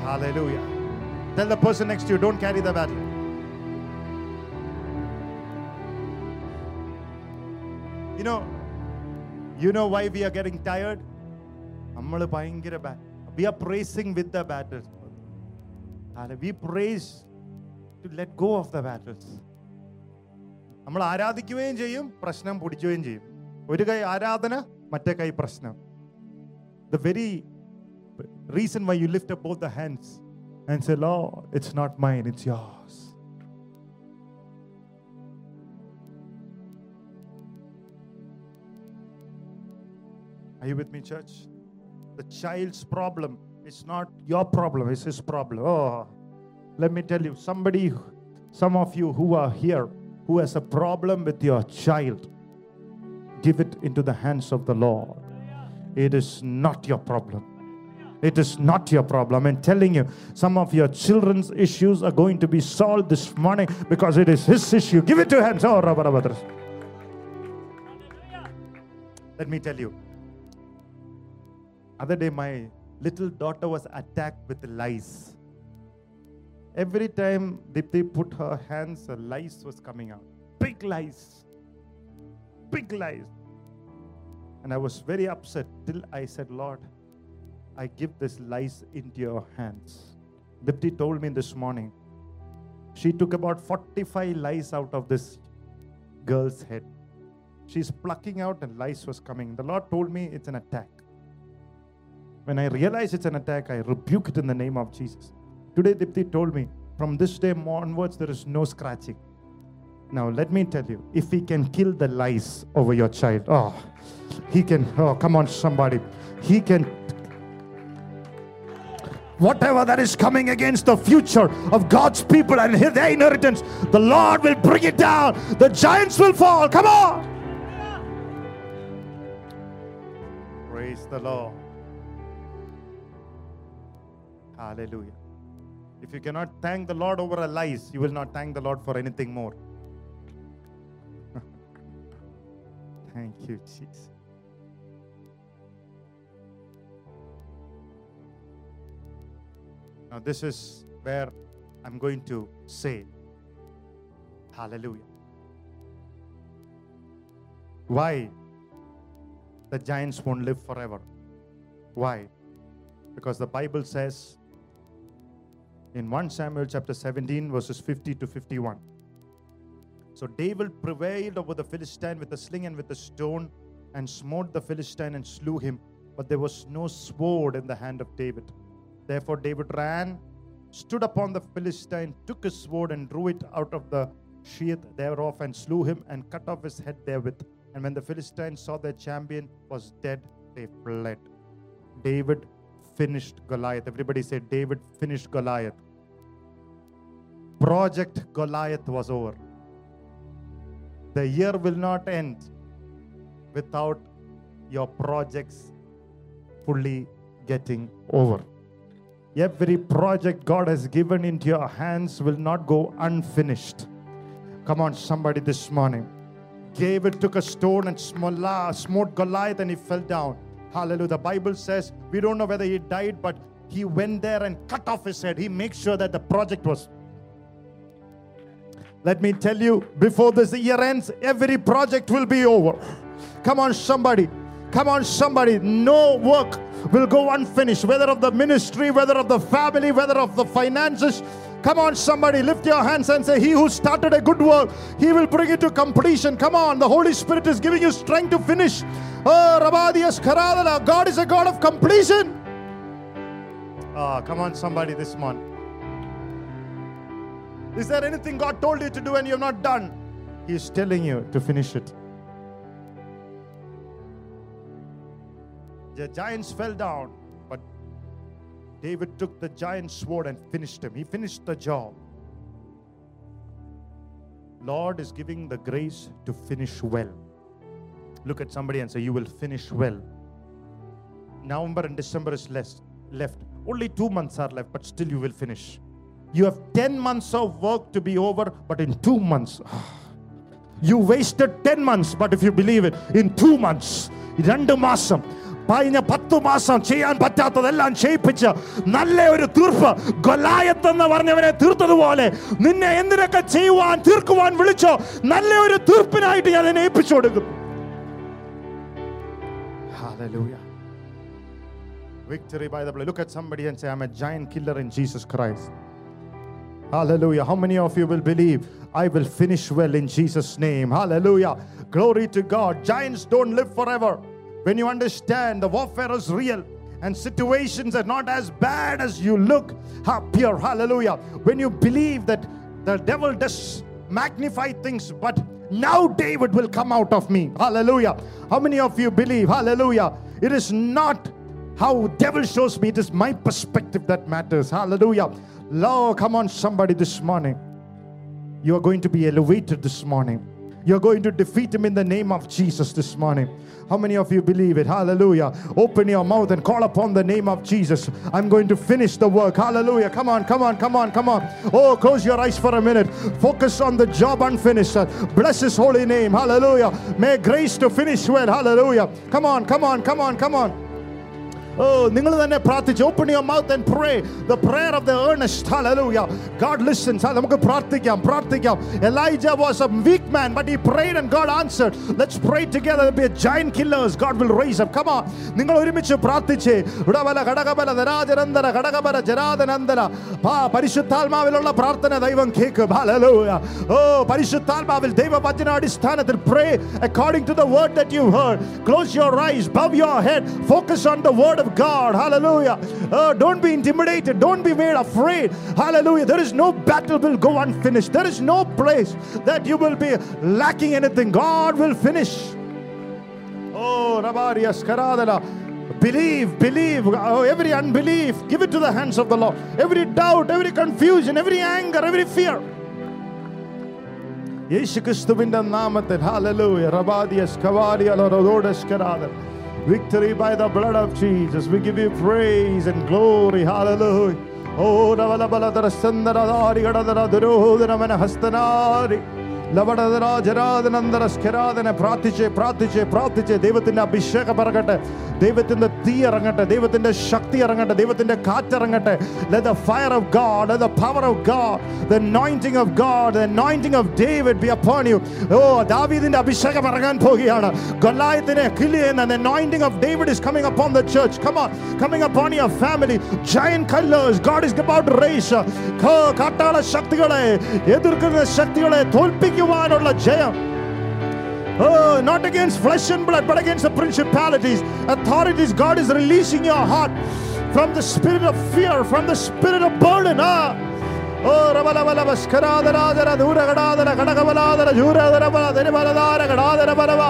Hallelujah. Tell the person next to you, don't carry the battle. You know, you know why we are getting tired? നമ്മൾ ഭയങ്കര V R praising with the battles V praise to let go of the battles നമ്മൾ ആരാധിക്കുകയും ചെയ്യും പ്രശ്നം പിടിക്കുകയും ചെയ്യും ഒരു കൈ ആരാധന മറ്റേ കൈ പ്രശ്നം the very reason why you lift up both the hands and say law it's not mine it's yours Are you with me, church? The child's problem is not your problem, it's his problem. Oh, let me tell you, somebody, some of you who are here, who has a problem with your child, give it into the hands of the Lord. It is not your problem. It is not your problem. I'm telling you, some of your children's issues are going to be solved this morning because it is his issue. Give it to him. Oh, Rabba. Let me tell you, other day my little daughter was attacked with lice every time dipti put her hands lice was coming out big lice big lies. and i was very upset till i said lord i give this lies into your hands dipti told me this morning she took about 45 lice out of this girl's head she's plucking out and lice was coming the lord told me it's an attack when I realize it's an attack, I rebuke it in the name of Jesus. Today, Dipti told me, from this day onwards, there is no scratching. Now, let me tell you, if he can kill the lies over your child, oh, he can, oh, come on, somebody. He can, whatever that is coming against the future of God's people and their inheritance, the Lord will bring it down. The giants will fall. Come on. Praise the Lord. Hallelujah. If you cannot thank the Lord over a lice, you will not thank the Lord for anything more. Thank you, Jesus. Now, this is where I'm going to say, Hallelujah. Why the giants won't live forever? Why? Because the Bible says in 1 Samuel chapter 17, verses 50 to 51. So David prevailed over the Philistine with a sling and with a stone and smote the Philistine and slew him. But there was no sword in the hand of David. Therefore, David ran, stood upon the Philistine, took his sword and drew it out of the sheath thereof and slew him and cut off his head therewith. And when the Philistines saw their champion was dead, they fled. David finished Goliath. Everybody said, David finished Goliath. Project Goliath was over. The year will not end without your projects fully getting over. Every project God has given into your hands will not go unfinished. Come on, somebody, this morning. David took a stone and smote Goliath and he fell down. Hallelujah. The Bible says we don't know whether he died, but he went there and cut off his head. He makes sure that the project was let me tell you, before this year ends, every project will be over. Come on, somebody. Come on, somebody. No work will go unfinished, whether of the ministry, whether of the family, whether of the finances. Come on, somebody, lift your hands and say, He who started a good work, He will bring it to completion. Come on, the Holy Spirit is giving you strength to finish. Oh, Rabadias Karadala, God is a God of completion. Ah, come on, somebody, this morning. Is there anything God told you to do and you have not done? He is telling you to finish it. The giants fell down, but David took the giant's sword and finished him. He finished the job. Lord is giving the grace to finish well. Look at somebody and say, You will finish well. November and December is less left. Only two months are left, but still you will finish. You have 10 months of work to be over, but in two months, <sighs> you wasted 10 months, but if you believe it, in two months, രണ്ട് മാസം കഴിഞ്ഞ പത്തു മാസം ചെയ്യാൻ പറ്റാത്തതെല്ലാം ചെയ്യിപ്പിച്ച് നല്ല ഒരു തീർപ്പ് ഗൊലായത്ത് എന്ന് പറഞ്ഞവനെ തീർത്തതുപോലെ നിന്നെ എന്തിനൊക്കെ ചെയ്യുവാൻ തീർക്കുവാൻ വിളിച്ചോ നല്ല ഒരു തീർപ്പിനായിട്ട് ഞാൻ എന്നെ ഏൽപ്പിച്ചു കൊടുക്കും Hallelujah. Victory by the blood. Look at somebody and say, I'm a giant killer in Jesus Christ. Hallelujah. How many of you will believe I will finish well in Jesus' name? Hallelujah. Glory to God. Giants don't live forever. When you understand the warfare is real and situations are not as bad as you look appear. Hallelujah. When you believe that the devil does magnify things, but now David will come out of me. Hallelujah. How many of you believe? Hallelujah. It is not how devil shows me, it is my perspective that matters. Hallelujah. Lord, come on, somebody this morning. You are going to be elevated this morning. You're going to defeat him in the name of Jesus this morning. How many of you believe it? Hallelujah. Open your mouth and call upon the name of Jesus. I'm going to finish the work. Hallelujah. Come on, come on, come on, come on. Oh, close your eyes for a minute. Focus on the job unfinished. Bless his holy name. Hallelujah. May grace to finish well. Hallelujah. Come on, come on, come on, come on. Oh, നിങ്ങൾ തന്നെ പ്രാർത്ഥിച്ച് open your mouth and pray the prayer of the Ernest hallelujah God listens നമുക്ക് പ്രാർത്ഥിക്കാം പ്രാർത്ഥിക്കാം Elijah was A week man but he prayed and God answered let's pray together B A giant killers God will rise up come on നിങ്ങൾ ഒരുമിച്ച് പ്രാർത്ഥിച്ച് ഉടവല ഘടകബല ധരാജനന്ദര ഘടകബല ജരാദനന്ദര പാ പരിശുദ്ധാത്മാവിലുള്ള പ്രാർത്ഥന ദൈവം കേൾക്കും ഹല്ലേലൂയ ഓ പരിശുദ്ധാത്മാവിൽ ദൈവവചന അടിസ്ഥാനത്തിൽ പ്രേ according to the word that you heard close your eyes bow your head focus on the word of God. Hallelujah. Uh, don't be intimidated. Don't be made afraid. Hallelujah. There is no battle will go unfinished. There is no place that you will be lacking anything. God will finish. Oh, Rabarias Karadala. Believe, believe. Oh, every unbelief, give it to the hands of the Lord. Every doubt, every confusion, every anger, every fear. യേശുക്രിസ്തുവിന്റെ നാമത്തിൽ hallelujah റബാദിയസ് കവാരിയല റോഡസ് കരാദ Victory by the blood of Jesus. We give you praise and glory. Hallelujah. Oh, Ravalabala Sandara Dari Gadadara Durodana Hasthanari. ലവടതരാജരാധനന്തര സ്കരാധന പ്രാർത്ഥിച്ച് പ്രാർത്ഥിച്ച് പ്രാർത്ഥിച്ച് ദൈവത്തിന്റെ അഭിഷേകം ഇറങ്ങട്ടെ ദൈവത്തിന്റെ തീ ഇറങ്ങട്ടെ ദൈവത്തിന്റെ ശക്തി ഇറങ്ങട്ടെ ദൈവത്തിന്റെ കാറ്റിറങ്ങട്ടെ. Let the fire of God let the power of God the anointing of God the anointing of David be upon you oh ദാവീദിന്റെ അഭിഷേകം ഇറങ്ങാൻ പോവുകയാണ്. ഗൊല്ലായത്തിനെ കില്ല് ചെയ്യുന്ന the anointing of David is coming upon the church come on coming upon your family giant killers God is about raise കാട്ടാള ശക്തികളെ എതിർക്കുന്ന ശക്തികളെ തോൽപ്പിക്കുവാനുള്ള ജയം. Oh, not against flesh and blood, but against the principalities, authorities. God is releasing your heart from the spirit of fear, from the spirit of burden. Ah. ಓ ರಬಲ ಬಲ ಭಸ್ಕರಾದರಾದರ ಧೂರ ಗಡಾದರ ಕಡಕಬಲಾದರ ಝೂರದರ ಬಲ ದಿರಿಬಲದಾರ ಗಡಾದರ ಬಲವ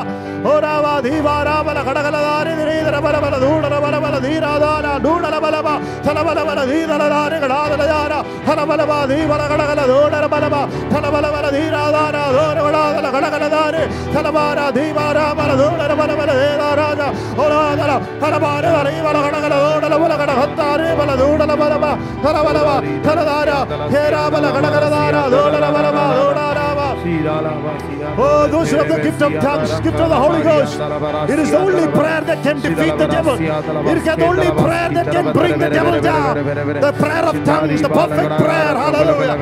ಓ ರಾವ ಧೀವಾರ ಬಲ ಕಡಕಲದಾರಿ ದಿರೀದರ ಬಲ ಬಲ ಧೂಡರ ಬಲ ಬಲ ಧೀರಾದಾರ ಡೂಡರ ಬಲವ ಥಲಬಲ ಬಲ ಧೀರಲದಾರಿ ಗಡಾದರ ಯಾರ ಥಲಬಲವ ಧೀಬಲ ಗಡಗಲ ಧೂಡರ ಬಲವ ಥಲಬಲ ಬಲ ಧೀರಾದಾರ ಧೋರ ಗಡಾದರ ಗಡಗಲದಾರಿ ಥಲಬಾರ ಧೀವಾರ ಬಲ ಧೂಡರ ಬಲ ಬಲ ಧೇರಾರಾಜ ಓ ರಾದರ ಥಲಬಾರ ದರೀಬಲ ಗಡಗಲ ಧೋಡಲ ಬಲ ಗಡ ಹತ್ತಾರಿ ಬಲ ಧೂಡಲ ಬಲವ ಥಲಬಲವ ಥಲದಾರ ಹೇ Oh, those who have the gift of tongues, gift of the Holy Ghost, it is the only prayer that can defeat the devil. It is the only prayer that can bring the devil down. The prayer of tongues, the perfect prayer. Hallelujah.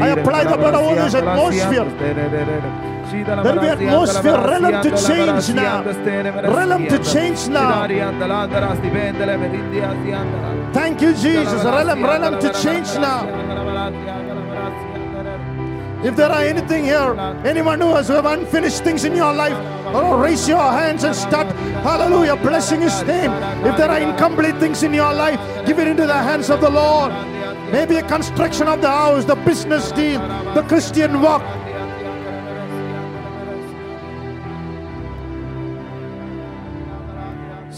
I apply the blood over this atmosphere. There will be atmosphere, realm to change now. Realm to change now. Thank you, Jesus. Realm, realm to change now. If there are anything here, anyone who has unfinished things in your life, oh, raise your hands and start, hallelujah, blessing His name. If there are incomplete things in your life, give it into the hands of the Lord. Maybe a construction of the house, the business deal, the Christian walk.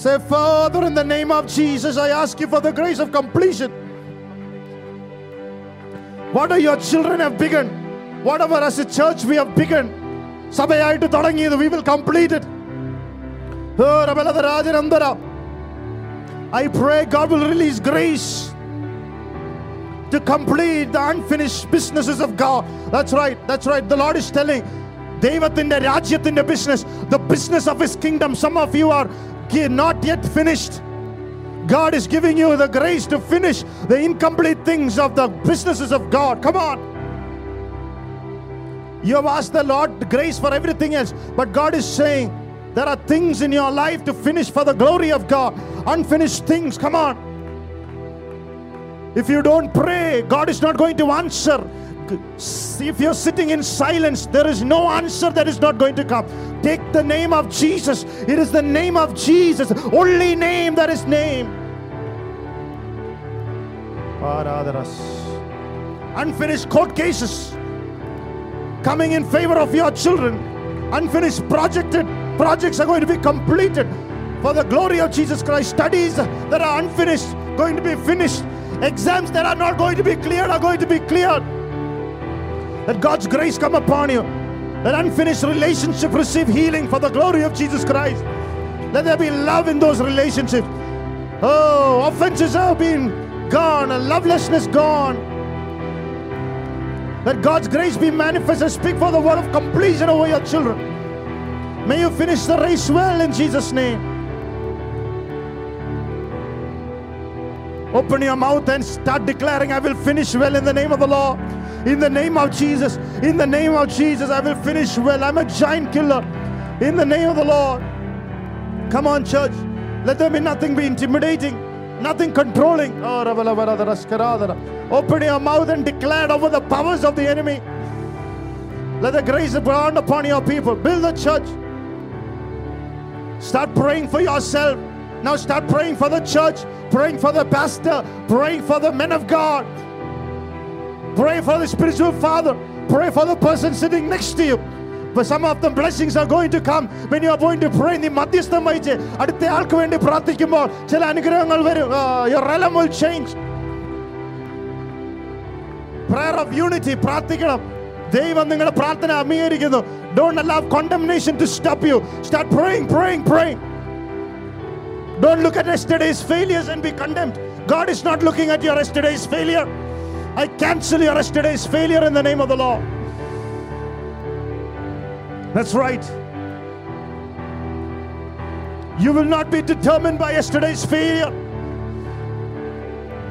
Say, Father, in the name of Jesus, I ask you for the grace of completion. What your children have begun, whatever as a church we have begun, സഭയായിട്ട് തുടങ്ങിയത് we will complete it. Oh, റബലത രാജനന്തര. I pray God will release grace to complete the unfinished businesses of God. That's right, that's right. The Lord is telling ദൈവത്തിന്റെ രാജ്യത്തിന്റെ business, the business of his kingdom. Some of you not yet finished. God is giving you the grace to finish the incomplete things of the businesses of God. Come on. You have asked the Lord grace for everything else, but God is saying there are things in your life to finish for the glory of God. Unfinished things. Come on. If you don't pray, God is not going to answer. If you're sitting in silence, there is no answer that is not going to come. Take the name of Jesus. It is the name of Jesus, only name that is name. Unfinished court cases coming in favor of your children. Unfinished projected projects are going to be completed for the glory of Jesus Christ. Studies that are unfinished going to be finished. Exams that are not going to be cleared are going to be cleared. Let God's grace come upon you. Let unfinished relationship receive healing for the glory of Jesus Christ. Let there be love in those relationships. Oh, offenses have been gone, and lovelessness gone. Let God's grace be manifest and Speak for the word of completion over your children. May you finish the race well in Jesus' name. Open your mouth and start declaring, I will finish well in the name of the Lord. In the name of Jesus. In the name of Jesus, I will finish well. I'm a giant killer. In the name of the Lord. Come on, church. Let there be nothing be intimidating, nothing controlling. Open your mouth and declare over the powers of the enemy. Let the grace burn upon your people. Build the church. Start praying for yourself. Now start praying for the church, praying for the pastor, praying for the men of God. Pray for the spiritual father. Pray for the person sitting next to you. But some of the blessings are going to come when you are going to pray. നീ മധ്യസ്ഥം വഹിച്ച് അടുത്ത ആൾക്ക് വേണ്ടി പ്രാർത്ഥിക്കുമ്പോൾ ചില അനുഗ്രഹങ്ങൾ വരും your realm will change. Prayer of unity പ്രാർത്ഥിക്കണം ദൈവം നിങ്ങളുടെ പ്രാർത്ഥന അംഗീകരിക്കുന്നു Don't allow condemnation to stop you. Start praying, praying, praying. don't look at yesterday's failures and be condemned. God is not looking at your yesterday's failure. I cancel your yesterday's failure in the name of the Lord. That's right. You will not be determined by yesterday's failure.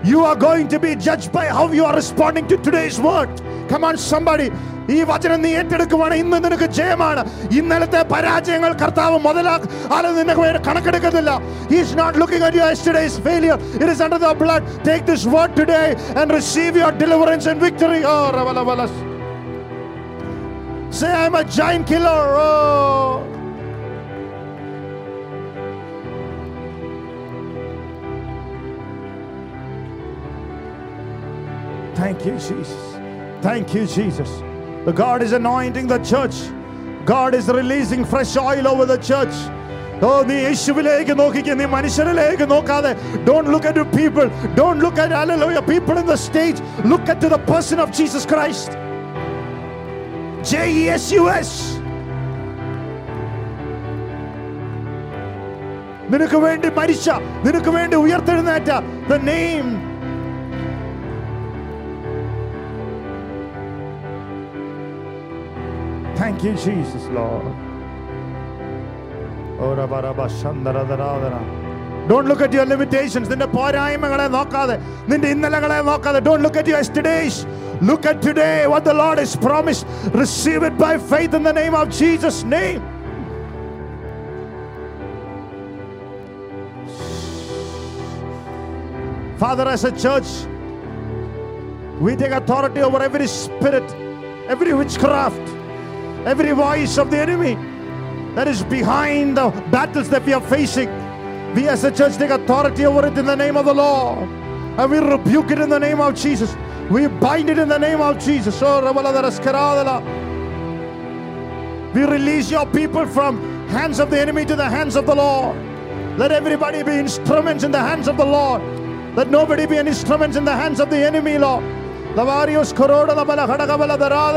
You are going to be judged by how you are responding to today's word. Come on, somebody. ഈ വചനം നീ ഏറ്റെടുക്കുവാണ് ഇന്ന് നിനക്ക് ജയമാണ് ഇന്നലത്തെ പരാജയങ്ങൾ കർത്താവ് മുതലാ ആളെ നിനക്ക് വേണ്ടി കണക്കെടുക്കുന്നില്ല is not looking at your yesterday's failure it is under the blood take this word today and receive your deliverance and victory oh റവലവലസ് Say, I'm a giant killer. Oh. Thank you, Jesus. Thank you, Jesus. The God is anointing the church. God is releasing fresh oil over the church. ഓ നീ യേശുവിലേക്ക് നോക്കിക്കുക നീ മനുഷ്യരിലേക്ക് നോക്കാതെ don't look at people don't look at hallelujah people in the stage look at the person of Jesus Christ J E S U S. നിനക്ക് വേണ്ടി മരിച്ച നിനക്ക് വേണ്ടി ഉയർത്തെഴുന്നേറ്റ the name Thank you, Jesus, Lord. Ora baraba shandara daradara. Don't look at your limitations. നിന്റെ പോരായ്മകളെ നോക്കാതെ നിന്റെ ഇന്നലകളെ നോക്കാതെ Don't look at your yesterdays. Look at today what the Lord has promised. Receive it by faith in the name of Jesus' name. Father, as a church, we take authority over every spirit, every witchcraft, every voice of the enemy that is behind the battles that we are facing. We as a church take authority over it in the name of the Lord. And we rebuke it in the name of Jesus. We bind it in the name of Jesus. Oh. We release your people from hands of the enemy to the hands of the Lord. Let everybody be instruments in the hands of the Lord. Let nobody be an instrument in the hands of the enemy, Lord. Darada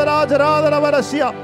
raja rada la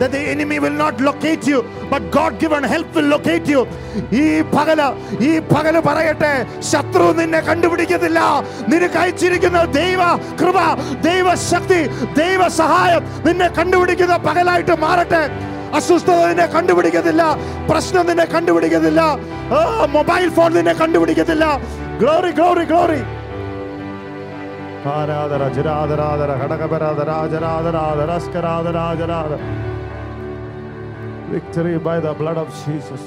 that the enemy will not locate you, but God given help will locate you. ഈ പകല ഈ പകൽ പറയട്ടെ ശത്രു നിന്നെ കണ്ടുപിടിക്കത്തില്ല. നിനക്ക് അയച്ചിരിക്കുന്ന ദൈവ കൃപ ദൈവശക്തി ദൈവ സഹായം നിന്നെ കണ്ടുപിടിക്കുന്ന പകലായിട്ട് മാറട്ടെ. അസ്വസ്ഥത നിന്നെ കണ്ടുപിടിക്കത്തില്ല പ്രശ്നം നിന്നെ കണ്ടുപിടിക്കത്തില്ല മൊബൈൽ ഫോൺ നിന്നെ കണ്ടുപിടിക്കത്തില്ല. Glory glory glory. ആരാധന ജരാധരാധര ഘടകപരാധര രാജരാധരാധര അസ്കരാധരാജരാധ Victory by the blood of Jesus.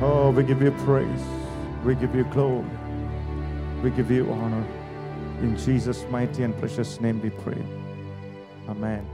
Oh, we give you praise. We give you glory. We give you honor. In Jesus' mighty and precious name we pray. Amen.